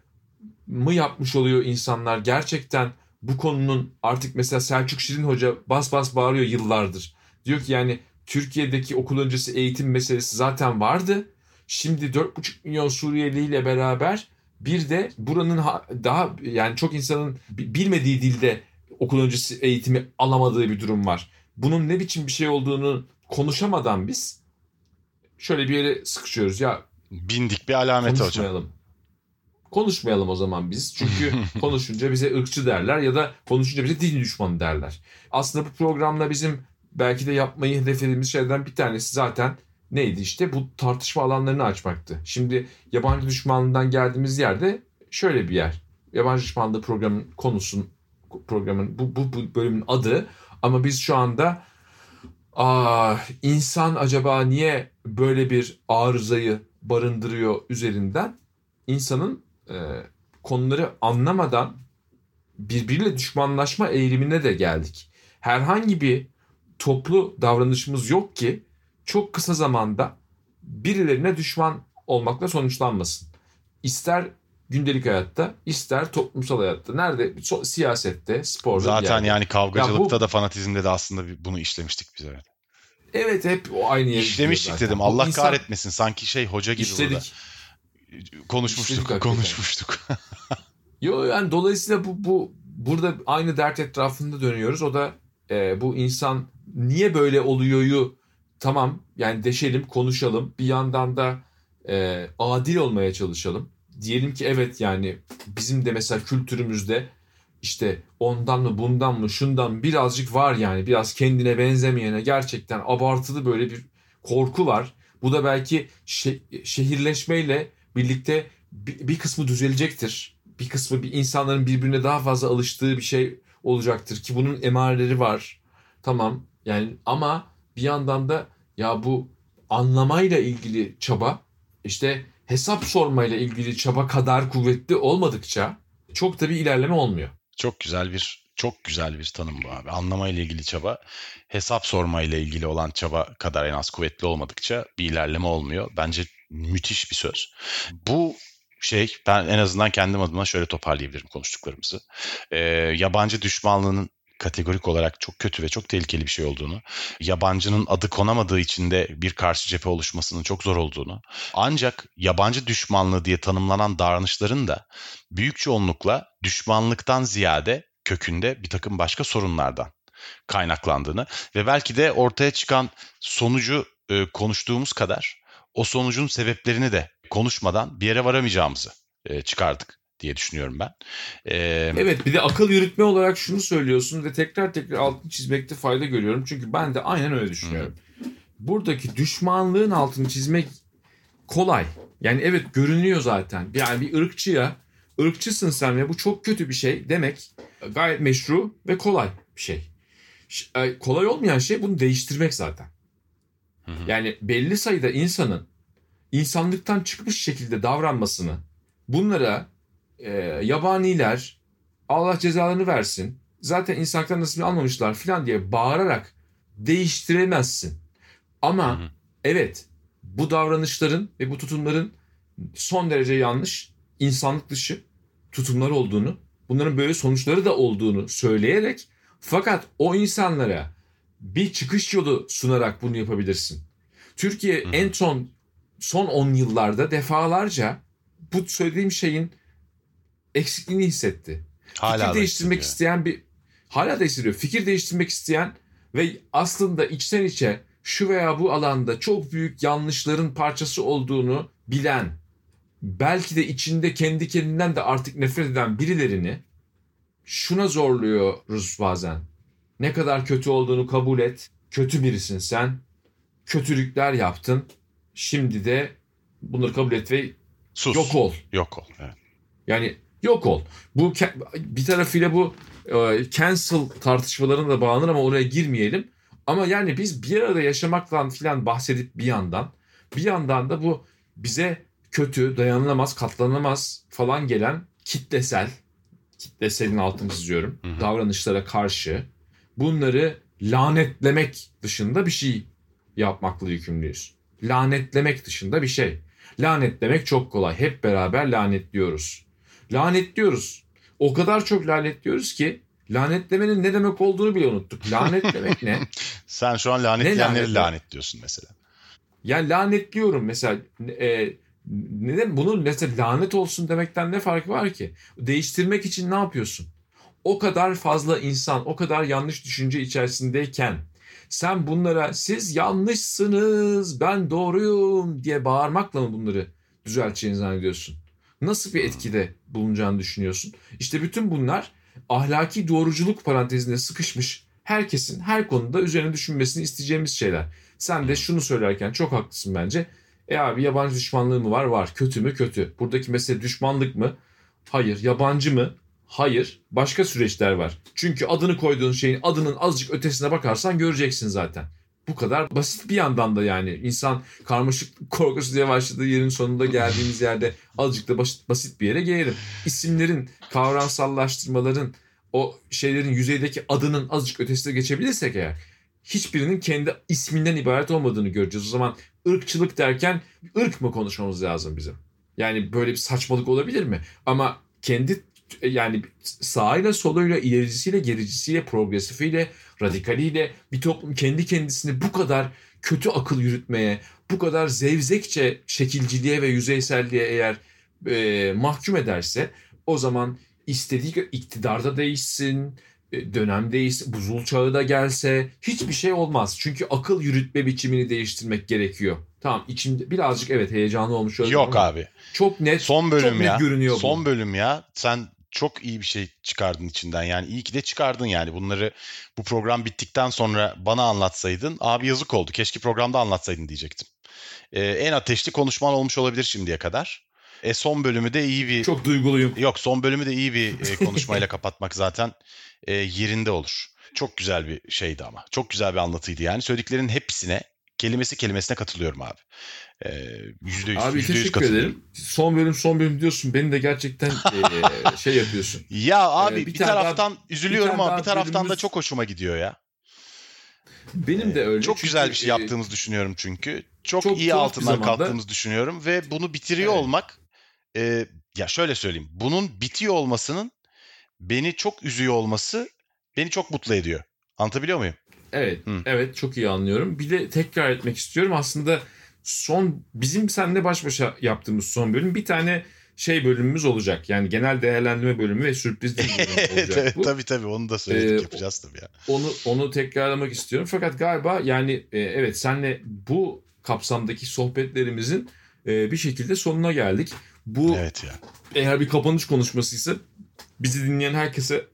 mı yapmış oluyor insanlar? Gerçekten bu konunun artık mesela Selçuk Şirin Hoca bas bas bağırıyor yıllardır. Diyor ki yani Türkiye'deki okul öncesi eğitim meselesi zaten vardı. Şimdi 4,5 milyon Suriyeli ile beraber bir de buranın ha- daha yani çok insanın bi- bilmediği dilde okul öncesi eğitimi alamadığı bir durum var. Bunun ne biçim bir şey olduğunu konuşamadan biz şöyle bir yere sıkışıyoruz. Ya Bindik bir alameti hocam. konuşmayalım. Konuşmayalım o zaman biz. Çünkü [LAUGHS] konuşunca bize ırkçı derler ya da konuşunca bize din düşmanı derler. Aslında bu programla bizim belki de yapmayı hedeflediğimiz şeylerden bir tanesi zaten neydi işte bu tartışma alanlarını açmaktı. Şimdi yabancı düşmanlığından geldiğimiz yerde şöyle bir yer. Yabancı düşmanlığı programın konusun programın bu, bu, bu bölümün adı ama biz şu anda aa, insan acaba niye böyle bir arızayı barındırıyor üzerinden insanın e, konuları anlamadan birbiriyle düşmanlaşma eğilimine de geldik. Herhangi bir toplu davranışımız yok ki çok kısa zamanda birilerine düşman olmakla sonuçlanmasın. İster gündelik hayatta, ister toplumsal hayatta. Nerede? So- siyasette, sporda. Zaten yerde. yani kavgacılıkta Ya bu- da fanatizmde de aslında bunu işlemiştik biz evet. Evet hep o aynı yere İşlemiştik dedim. Bu Allah insan- kahretmesin. Sanki şey hoca gibi burada. İşledik. Konuşmuştuk, İşledik konuşmuştuk. [LAUGHS] Yo yani dolayısıyla bu, bu burada aynı dert etrafında dönüyoruz. O da e, bu insan niye böyle oluyoryu tamam yani deşelim, konuşalım. Bir yandan da e, adil olmaya çalışalım. Diyelim ki evet yani bizim de mesela kültürümüzde işte ondan mı bundan mı şundan birazcık var yani biraz kendine benzemeyene gerçekten abartılı böyle bir korku var. Bu da belki şe- şehirleşmeyle birlikte bir, bir kısmı düzelecektir. Bir kısmı bir insanların birbirine daha fazla alıştığı bir şey olacaktır ki bunun emareleri var. Tamam yani ama bir yandan da ya bu anlamayla ilgili çaba işte hesap sormayla ilgili çaba kadar kuvvetli olmadıkça çok da bir ilerleme olmuyor. Çok güzel bir çok güzel bir tanım bu abi. Anlama ilgili çaba, hesap sorma ile ilgili olan çaba kadar en az kuvvetli olmadıkça bir ilerleme olmuyor. Bence müthiş bir söz. Bu şey ben en azından kendim adıma şöyle toparlayabilirim konuştuklarımızı. Ee, yabancı düşmanlığının kategorik olarak çok kötü ve çok tehlikeli bir şey olduğunu, yabancının adı konamadığı için de bir karşı cephe oluşmasının çok zor olduğunu, ancak yabancı düşmanlığı diye tanımlanan davranışların da büyük çoğunlukla düşmanlıktan ziyade kökünde bir takım başka sorunlardan kaynaklandığını ve belki de ortaya çıkan sonucu e, konuştuğumuz kadar o sonucun sebeplerini de konuşmadan bir yere varamayacağımızı e, çıkardık diye düşünüyorum ben. E, Evet bir de akıl yürütme olarak şunu söylüyorsun ve tekrar tekrar altını çizmekte fayda görüyorum. Çünkü ben de aynen öyle düşünüyorum. Buradaki düşmanlığın altını çizmek kolay. Yani evet görünüyor zaten. Yani bir ırkçıya ırkçısın sen ve bu çok kötü bir şey demek gayet meşru ve kolay bir şey. E, Kolay olmayan şey bunu değiştirmek zaten. Hı hı. Yani belli sayıda insanın insanlıktan çıkmış şekilde davranmasını bunlara e, yabaniler Allah cezalarını versin zaten insanlıktan nasibini almamışlar falan diye bağırarak değiştiremezsin. Ama Hı hı. evet bu davranışların ve bu tutumların son derece yanlış, insanlık dışı tutumlar olduğunu, bunların böyle sonuçları da olduğunu söyleyerek fakat o insanlara bir çıkış yolu sunarak bunu yapabilirsin. Türkiye Hı hı. en son son 10 yıllarda defalarca bu söylediğim şeyin eksikliğini hissetti. hala Fikir değiştirmek isteyen bir hala da hissediyor. Fikir değiştirmek isteyen ve aslında içten içe şu veya bu alanda çok büyük yanlışların parçası olduğunu bilen, belki de içinde kendi kendinden de artık nefret eden birilerini şuna zorluyoruz bazen. Ne kadar kötü olduğunu kabul et. Kötü birisin sen. Kötülükler yaptın. Şimdi de bunları kabul et ve Sus. yok ol. Yok ol. Evet. Yani yok ol. Bu bir tarafıyla bu e, cancel tartışmalarına da bağlanır ama oraya girmeyelim. Ama yani biz bir arada yaşamaktan filan bahsedip bir yandan bir yandan da bu bize kötü, dayanılamaz, katlanamaz falan gelen kitlesel kitleselin altını çiziyorum. Hı hı. Davranışlara karşı bunları lanetlemek dışında bir şey yapmakla yükümlüyüz. Lanetlemek dışında bir şey. Lanetlemek çok kolay. Hep beraber lanetliyoruz. Lanetliyoruz. O kadar çok lanetliyoruz ki lanetlemenin ne demek olduğunu bile unuttuk. Lanetlemek ne? [LAUGHS] Sen şu an lanetleyenleri lanetle? lanetliyorsun mesela. Yani lanetliyorum mesela. E, neden bunun mesela lanet olsun demekten ne farkı var ki? Değiştirmek için ne yapıyorsun? O kadar fazla insan, o kadar yanlış düşünce içerisindeyken sen bunlara siz yanlışsınız, ben doğruyum diye bağırmakla mı bunları düzelteceğini zannediyorsun? Nasıl bir etkide bulunacağını düşünüyorsun? İşte bütün bunlar ahlaki doğruculuk parantezinde sıkışmış herkesin her konuda üzerine düşünmesini isteyeceğimiz şeyler. Sen de şunu söylerken çok haklısın bence. E abi yabancı düşmanlığı mı var? Var. Kötü mü? Kötü. Buradaki mesele düşmanlık mı? Hayır. Yabancı mı? Hayır. Başka süreçler var. Çünkü adını koyduğun şeyin adının azıcık ötesine bakarsan göreceksin zaten. Bu kadar basit bir yandan da yani insan karmaşık [LAUGHS] korkusu diye başladığı yerin sonunda geldiğimiz yerde azıcık da basit, basit bir yere gelelim. İsimlerin, kavramsallaştırmaların, o şeylerin yüzeydeki adının azıcık ötesine geçebilirsek eğer hiçbirinin kendi isminden ibaret olmadığını göreceğiz. O zaman ırkçılık derken ırk mı konuşmamız lazım bizim? Yani böyle bir saçmalık olabilir mi? Ama kendi yani sağıyla soluyla ilericisiyle gericisiyle progresifiyle radikaliyle bir toplum kendi kendisini bu kadar kötü akıl yürütmeye bu kadar zevzekçe şekilciliğe ve yüzeyselliğe eğer e, mahkum ederse o zaman istediği iktidarda değişsin e, dönem değişsin buzul çağı da gelse hiçbir şey olmaz. Çünkü akıl yürütme biçimini değiştirmek gerekiyor. Tamam içimde birazcık evet heyecanlı olmuş Yok abi. Çok net Son bölüm ya. görünüyor bu. Son bölüm ya. Sen çok iyi bir şey çıkardın içinden. Yani iyi ki de çıkardın yani. Bunları bu program bittikten sonra bana anlatsaydın abi yazık oldu. Keşke programda anlatsaydın diyecektim. Ee, en ateşli konuşman olmuş olabilir şimdiye kadar. E son bölümü de iyi bir Çok duyguluyum. Yok son bölümü de iyi bir e, [LAUGHS] konuşmayla kapatmak zaten e, yerinde olur. Çok güzel bir şeydi ama. Çok güzel bir anlatıydı yani. Söylediklerin hepsine kelimesi kelimesine katılıyorum abi. E, Yüzde yüz, Abi teşekkür ederim. Son bölüm son bölüm diyorsun. Beni de gerçekten eee, şey yapıyorsun. [LAUGHS] Ya abi Ee, bir bir, tane daha- taraftan üzülüyorum tane ama bir taraftan da bölümümüz- çok hoşuma gidiyor ya. Benim de öyle. Çok Çünkü, güzel bir şey eee, yaptığımızı düşünüyorum çünkü. Çok, çok iyi bir altından kalktığımızı düşünüyorum ve bunu bitiriyor Evet. olmak e, ya şöyle söyleyeyim. Bunun bitiyor olmasının beni çok üzüyor olması beni çok mutlu ediyor. Anlatabiliyor muyum? Evet, Hı. evet çok iyi anlıyorum. Bir de tekrar etmek istiyorum. Aslında son bizim seninle baş başa yaptığımız son bölüm bir tane şey bölümümüz olacak. Yani genel değerlendirme bölümü ve sürpriz [LAUGHS] bir bölüm evet, olacak bu. tabii tabii onu da söyledik Ee, yapacağız tabii ya. Onu onu tekrarlamak istiyorum. Fakat galiba yani e, evet senle bu kapsamdaki sohbetlerimizin e, bir şekilde sonuna geldik. Bu Evet ya. eğer bir kapanış konuşmasıysa bizi dinleyen herkese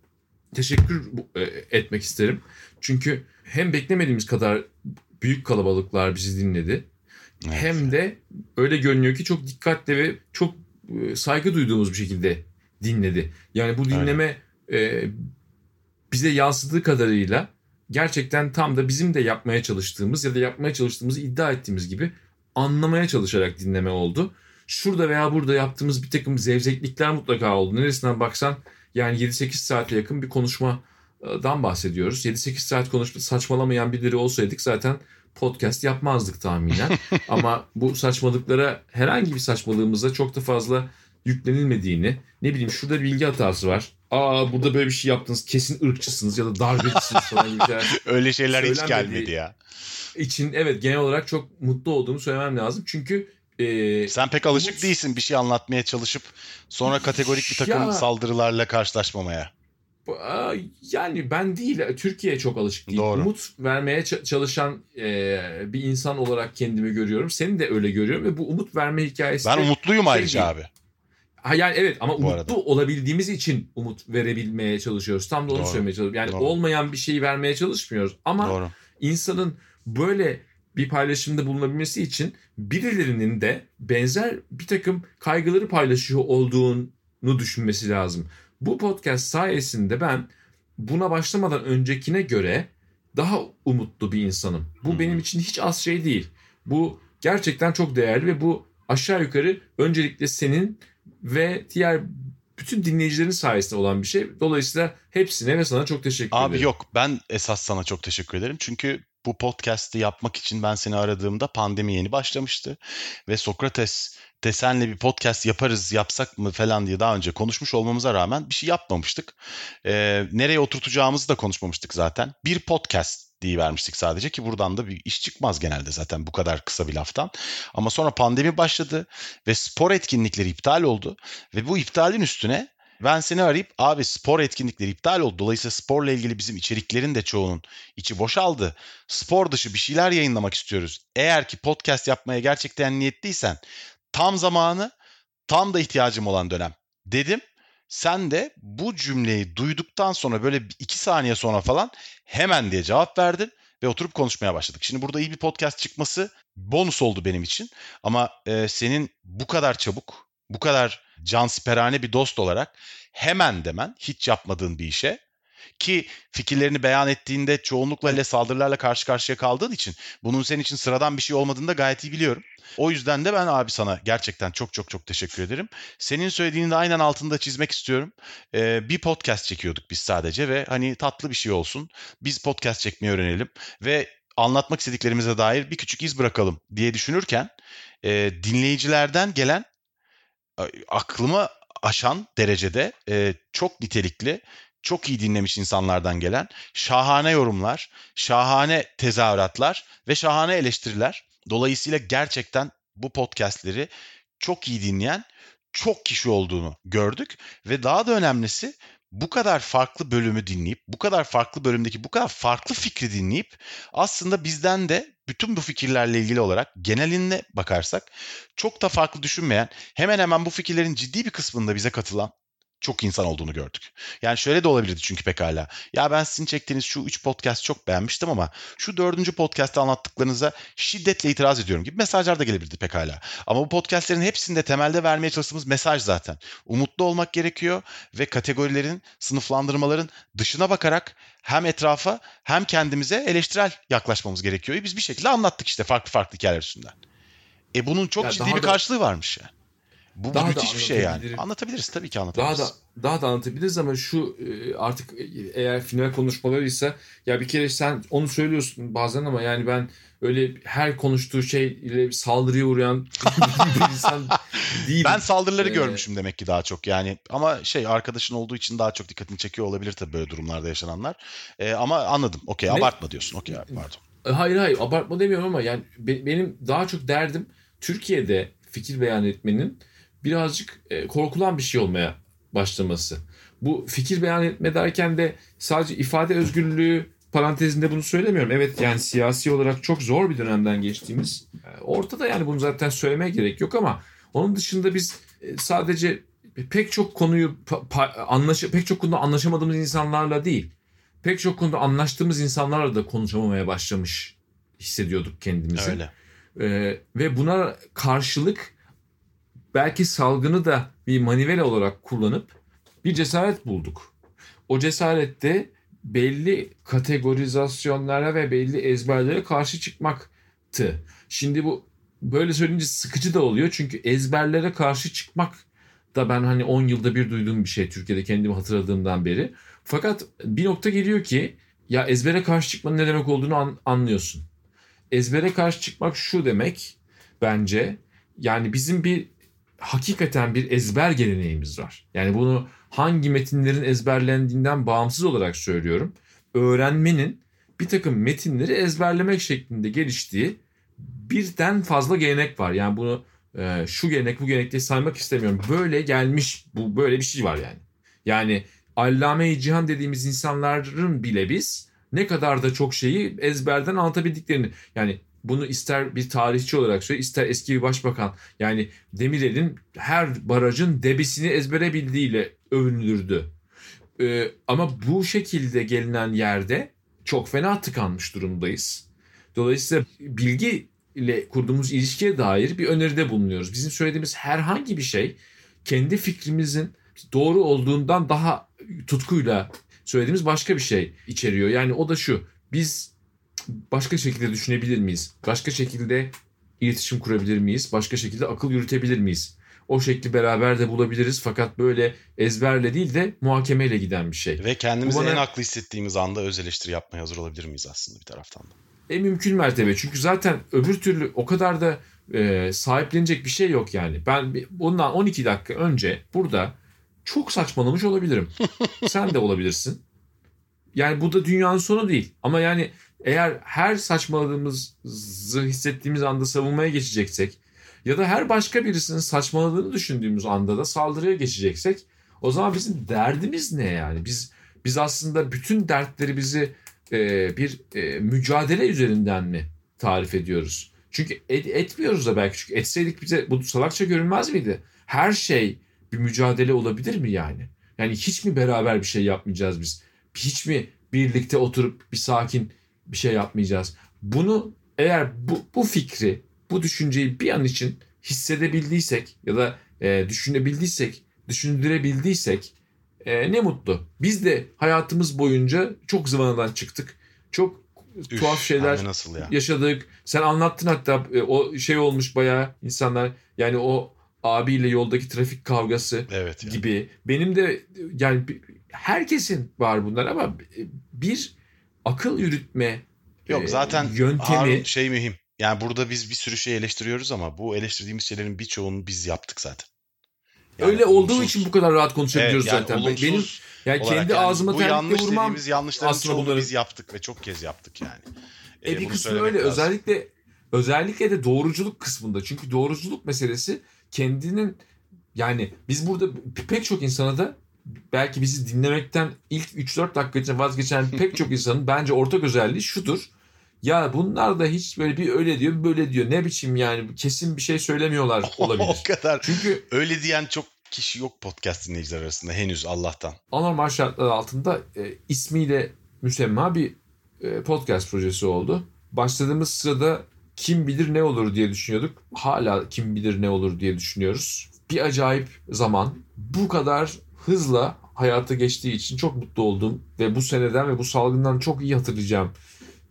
teşekkür e, etmek isterim. Çünkü hem beklemediğimiz kadar büyük kalabalıklar bizi dinledi. Evet. Hem de öyle görünüyor ki çok dikkatli ve çok e, saygı duyduğumuz bir şekilde dinledi. Yani bu dinleme e, bize yansıdığı kadarıyla gerçekten tam da bizim de yapmaya çalıştığımız ya da yapmaya çalıştığımızı iddia ettiğimiz gibi anlamaya çalışarak dinleme oldu. Şurada veya burada yaptığımız bir takım zevzeklikler mutlaka oldu. Neresinden baksan yani 7-8 saate yakın bir konuşmadan bahsediyoruz. 7-8 saat konuşma saçmalamayan birileri olsaydık zaten podcast yapmazdık tahminen. [LAUGHS] Ama bu saçmalıklara herhangi bir saçmalığımıza çok da fazla yüklenilmediğini ne bileyim şurada bir bilgi hatası var. Aa burada böyle bir şey yaptınız kesin ırkçısınız ya da darbecisiniz falan gibi şeyler [LAUGHS] Öyle şeyler hiç gelmedi ya. için evet genel olarak çok mutlu olduğumu söylemem lazım. Çünkü e, Sen pek alışık Umut- değilsin bir şey anlatmaya çalışıp sonra kategorik bir takım Ya- saldırılarla karşılaşmamaya. Yani ben değil Türkiye çok alışık değil. Doğru. Umut vermeye çalışan e, bir insan olarak kendimi görüyorum. Seni de öyle görüyorum ve bu umut verme hikayesi Ben umutluyum şey ayrıca değil. abi. Ha yani evet ama Bu umutlu arada. olabildiğimiz için umut verebilmeye çalışıyoruz. Tam da onu Doğru. söylemeye çalışıyorum. Yani Doğru. olmayan bir şeyi vermeye çalışmıyoruz. Ama Doğru. insanın böyle bir paylaşımda bulunabilmesi için birilerinin de benzer bir takım kaygıları paylaşıyor olduğunu düşünmesi lazım. Bu podcast sayesinde ben buna başlamadan öncekine göre daha umutlu bir insanım. Bu benim için hiç az şey değil. Bu gerçekten çok değerli ve bu aşağı yukarı öncelikle senin ve diğer bütün dinleyicilerin sayesinde olan bir şey. Dolayısıyla hepsine ve sana çok teşekkür Abi ederim. yok ben esas sana çok teşekkür ederim. Çünkü bu podcast'i yapmak için ben seni aradığımda pandemi yeni başlamıştı. Ve Sokrates de bir podcast yaparız yapsak mı falan diye daha önce konuşmuş olmamıza rağmen bir şey yapmamıştık. Ee, nereye oturtacağımızı da konuşmamıştık zaten. Bir podcast diye vermiştik sadece ki buradan da bir iş çıkmaz genelde zaten bu kadar kısa bir laftan. Ama sonra pandemi başladı ve spor etkinlikleri iptal oldu. Ve bu iptalin üstüne ben seni arayıp abi spor etkinlikleri iptal oldu. Dolayısıyla sporla ilgili bizim içeriklerin de çoğunun içi boşaldı. Spor dışı bir şeyler yayınlamak istiyoruz. Eğer ki podcast yapmaya gerçekten niyetliysen tam zamanı tam da ihtiyacım olan dönem dedim. Sen de bu cümleyi duyduktan sonra böyle iki saniye sonra falan Hemen diye cevap verdin ve oturup konuşmaya başladık. Şimdi burada iyi bir podcast çıkması bonus oldu benim için. Ama e, senin bu kadar çabuk, bu kadar cansiperane bir dost olarak hemen demen hiç yapmadığın bir işe ki fikirlerini beyan ettiğinde çoğunlukla ile saldırılarla karşı karşıya kaldığın için bunun senin için sıradan bir şey olmadığını da gayet iyi biliyorum. O yüzden de ben abi sana gerçekten çok çok çok teşekkür ederim. Senin söylediğini de aynen altında çizmek istiyorum. Ee, bir podcast çekiyorduk biz sadece ve hani tatlı bir şey olsun. Biz podcast çekmeyi öğrenelim ve anlatmak istediklerimize dair bir küçük iz bırakalım diye düşünürken e, dinleyicilerden gelen aklıma aşan derecede e, çok nitelikli çok iyi dinlemiş insanlardan gelen şahane yorumlar, şahane tezahüratlar ve şahane eleştiriler. Dolayısıyla gerçekten bu podcastleri çok iyi dinleyen çok kişi olduğunu gördük ve daha da önemlisi bu kadar farklı bölümü dinleyip, bu kadar farklı bölümdeki bu kadar farklı fikri dinleyip aslında bizden de bütün bu fikirlerle ilgili olarak geneline bakarsak çok da farklı düşünmeyen, hemen hemen bu fikirlerin ciddi bir kısmında bize katılan çok insan olduğunu gördük. Yani şöyle de olabilirdi çünkü pekala. Ya ben sizin çektiğiniz şu 3 podcast çok beğenmiştim ama şu dördüncü podcast'ta anlattıklarınıza şiddetle itiraz ediyorum gibi mesajlar da gelebilirdi pekala. Ama bu podcastlerin hepsinde temelde vermeye çalıştığımız mesaj zaten. Umutlu olmak gerekiyor ve kategorilerin, sınıflandırmaların dışına bakarak hem etrafa hem kendimize eleştirel yaklaşmamız gerekiyor. Biz bir şekilde anlattık işte farklı farklı hikayeler üstünden. E bunun çok ya ciddi bir da... karşılığı varmış yani. Bu daha müthiş bir şey yani. Anlatabiliriz tabii ki anlatabiliriz. Daha da daha da anlatabiliriz ama şu e, artık eğer final konuşmalarıysa ya bir kere sen onu söylüyorsun bazen ama yani ben öyle her konuştuğu şeyle saldırıya uğrayan [LAUGHS] bir insan değilim. Ben saldırıları ee, görmüşüm demek ki daha çok yani ama şey arkadaşın olduğu için daha çok dikkatini çekiyor olabilir tabii böyle durumlarda yaşananlar. Ee, ama anladım. Okey abartma diyorsun. Okey pardon. Hayır hayır abartma demiyorum ama yani benim daha çok derdim Türkiye'de fikir beyan etmenin birazcık e, korkulan bir şey olmaya başlaması. Bu fikir beyan etme derken de sadece ifade özgürlüğü parantezinde bunu söylemiyorum. Evet yani siyasi olarak çok zor bir dönemden geçtiğimiz e, ortada yani bunu zaten söylemeye gerek yok ama onun dışında biz e, sadece pek çok konuyu anlaş pek çok konuda anlaşamadığımız insanlarla değil pek çok konuda anlaştığımız insanlarla da konuşamamaya başlamış hissediyorduk kendimizi. Öyle. Ee, ve buna karşılık belki salgını da bir manivela olarak kullanıp bir cesaret bulduk. O cesarette belli kategorizasyonlara ve belli ezberlere karşı çıkmaktı. Şimdi bu böyle söyleyince sıkıcı da oluyor çünkü ezberlere karşı çıkmak da ben hani 10 yılda bir duyduğum bir şey Türkiye'de kendimi hatırladığımdan beri. Fakat bir nokta geliyor ki ya ezbere karşı çıkmanın ne demek olduğunu an, anlıyorsun. Ezbere karşı çıkmak şu demek bence yani bizim bir hakikaten bir ezber geleneğimiz var. Yani bunu hangi metinlerin ezberlendiğinden bağımsız olarak söylüyorum. Öğrenmenin bir takım metinleri ezberlemek şeklinde geliştiği birden fazla gelenek var. Yani bunu e, şu gelenek bu gelenek diye saymak istemiyorum. Böyle gelmiş bu böyle bir şey var yani. Yani allame-i cihan dediğimiz insanların bile biz ne kadar da çok şeyi ezberden anlatabildiklerini yani bunu ister bir tarihçi olarak söyle ister eski bir başbakan yani Demirel'in her barajın debisini ezbere bildiğiyle övünülürdü. Ee, ama bu şekilde gelinen yerde çok fena tıkanmış durumdayız. Dolayısıyla bilgi ile kurduğumuz ilişkiye dair bir öneride bulunuyoruz. Bizim söylediğimiz herhangi bir şey kendi fikrimizin doğru olduğundan daha tutkuyla söylediğimiz başka bir şey içeriyor. Yani o da şu. Biz başka şekilde düşünebilir miyiz? Başka şekilde iletişim kurabilir miyiz? Başka şekilde akıl yürütebilir miyiz? O şekli beraber de bulabiliriz fakat böyle ezberle değil de muhakemeyle giden bir şey. Ve kendimizi bana... en haklı hissettiğimiz anda öz eleştiri yapmaya hazır olabilir miyiz aslında bir taraftan da? En mümkün mertebe çünkü zaten öbür türlü o kadar da e, sahiplenecek bir şey yok yani. Ben bundan 12 dakika önce burada çok saçmalamış olabilirim. [LAUGHS] Sen de olabilirsin. Yani bu da dünyanın sonu değil. Ama yani eğer her saçmaladığımızı hissettiğimiz anda savunmaya geçeceksek ya da her başka birisinin saçmaladığını düşündüğümüz anda da saldırıya geçeceksek o zaman bizim derdimiz ne yani? Biz biz aslında bütün dertleri bizi e, bir e, mücadele üzerinden mi tarif ediyoruz? Çünkü et, etmiyoruz da belki çünkü etseydik bize bu salakça görünmez miydi? Her şey bir mücadele olabilir mi yani? Yani hiç mi beraber bir şey yapmayacağız biz? Hiç mi birlikte oturup bir sakin bir şey yapmayacağız. Bunu eğer bu, bu fikri, bu düşünceyi bir an için hissedebildiysek ya da e, düşünebildiysek, düşündürebildiysek e, ne mutlu. Biz de hayatımız boyunca çok zıvanadan çıktık. Çok Üf, tuhaf şeyler nasıl ya? yaşadık. Sen anlattın hatta e, o şey olmuş bayağı insanlar yani o abiyle yoldaki trafik kavgası Evet. ya. gibi. Benim de yani herkesin var bunlar ama bir akıl yürütme Yok e, zaten yöntemi Harun şey mühim. Yani burada biz bir sürü şey eleştiriyoruz ama bu eleştirdiğimiz şeylerin birçoğunu biz yaptık zaten. Yani öyle olduğu olumsuz- için bu kadar rahat konuşabiliyoruz Evet, yani zaten. olumsuz Benim yani kendi yani ağzıma terlikle vurmam yanlışların aslında çoğunu bunları- biz yaptık ve çok kez yaptık yani. E Ee, bir kısmı öyle lazım. özellikle özellikle de doğruculuk kısmında. Çünkü doğruculuk meselesi kendinin yani biz burada pek çok insana da belki bizi dinlemekten ilk 3-4 dakika için vazgeçen pek çok insanın bence ortak özelliği şudur. Ya bunlar da hiç böyle bir öyle diyor böyle diyor. Ne biçim yani kesin bir şey söylemiyorlar [LAUGHS] olabilir. o kadar. Çünkü Öyle diyen çok kişi yok podcast dinleyiciler arasında henüz Allah'tan. anormal şartlar altında e, ismiyle müsemma bir e, podcast projesi oldu. Başladığımız sırada kim bilir ne olur diye düşünüyorduk. Hala kim bilir ne olur diye düşünüyoruz. Bir acayip zaman bu kadar hızla hayata geçtiği için çok mutlu oldum. Ve bu seneden ve bu salgından çok iyi hatırlayacağım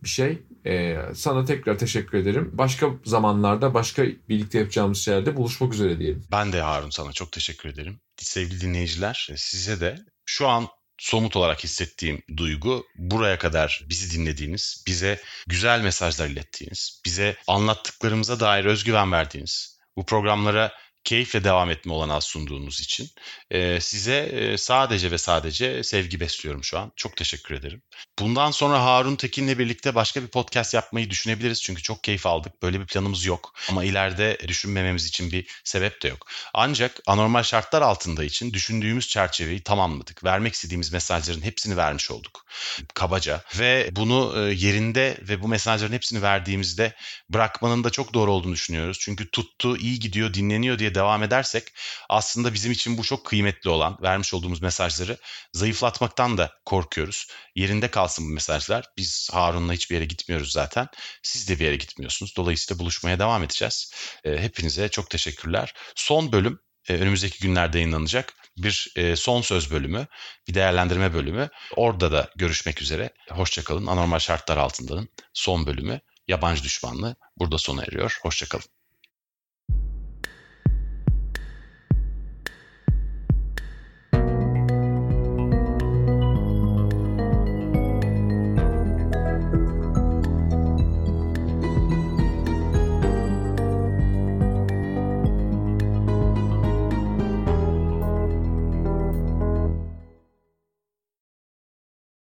bir şey. E, sana tekrar teşekkür ederim. Başka zamanlarda başka birlikte yapacağımız şeylerde buluşmak üzere diyelim. Ben de Harun sana çok teşekkür ederim. Sevgili dinleyiciler size de şu an somut olarak hissettiğim duygu buraya kadar bizi dinlediğiniz, bize güzel mesajlar ilettiğiniz, bize anlattıklarımıza dair özgüven verdiğiniz, bu programlara keyifle devam etme olanağı sunduğunuz için e, size sadece ve sadece sevgi besliyorum şu an. Çok teşekkür ederim. Bundan sonra Harun Tekin'le birlikte başka bir podcast yapmayı düşünebiliriz. Çünkü çok keyif aldık. Böyle bir planımız yok. Ama ileride düşünmememiz için bir sebep de yok. Ancak anormal şartlar altında için düşündüğümüz çerçeveyi tamamladık. Vermek istediğimiz mesajların hepsini vermiş olduk. Kabaca. Ve bunu yerinde ve bu mesajların hepsini verdiğimizde bırakmanın da çok doğru olduğunu düşünüyoruz. Çünkü tuttu, iyi gidiyor, dinleniyor diye devam edersek aslında bizim için bu çok kıymetli olan vermiş olduğumuz mesajları zayıflatmaktan da korkuyoruz. Yerinde kalsın bu mesajlar. Biz Harun'la hiçbir yere gitmiyoruz zaten. Siz de bir yere gitmiyorsunuz. Dolayısıyla buluşmaya devam edeceğiz. E, hepinize çok teşekkürler. Son bölüm e, önümüzdeki günlerde yayınlanacak bir e, son söz bölümü, bir değerlendirme bölümü. Orada da görüşmek üzere. Hoşçakalın. Anormal şartlar altındanın son bölümü yabancı düşmanlığı burada sona eriyor. Hoşçakalın.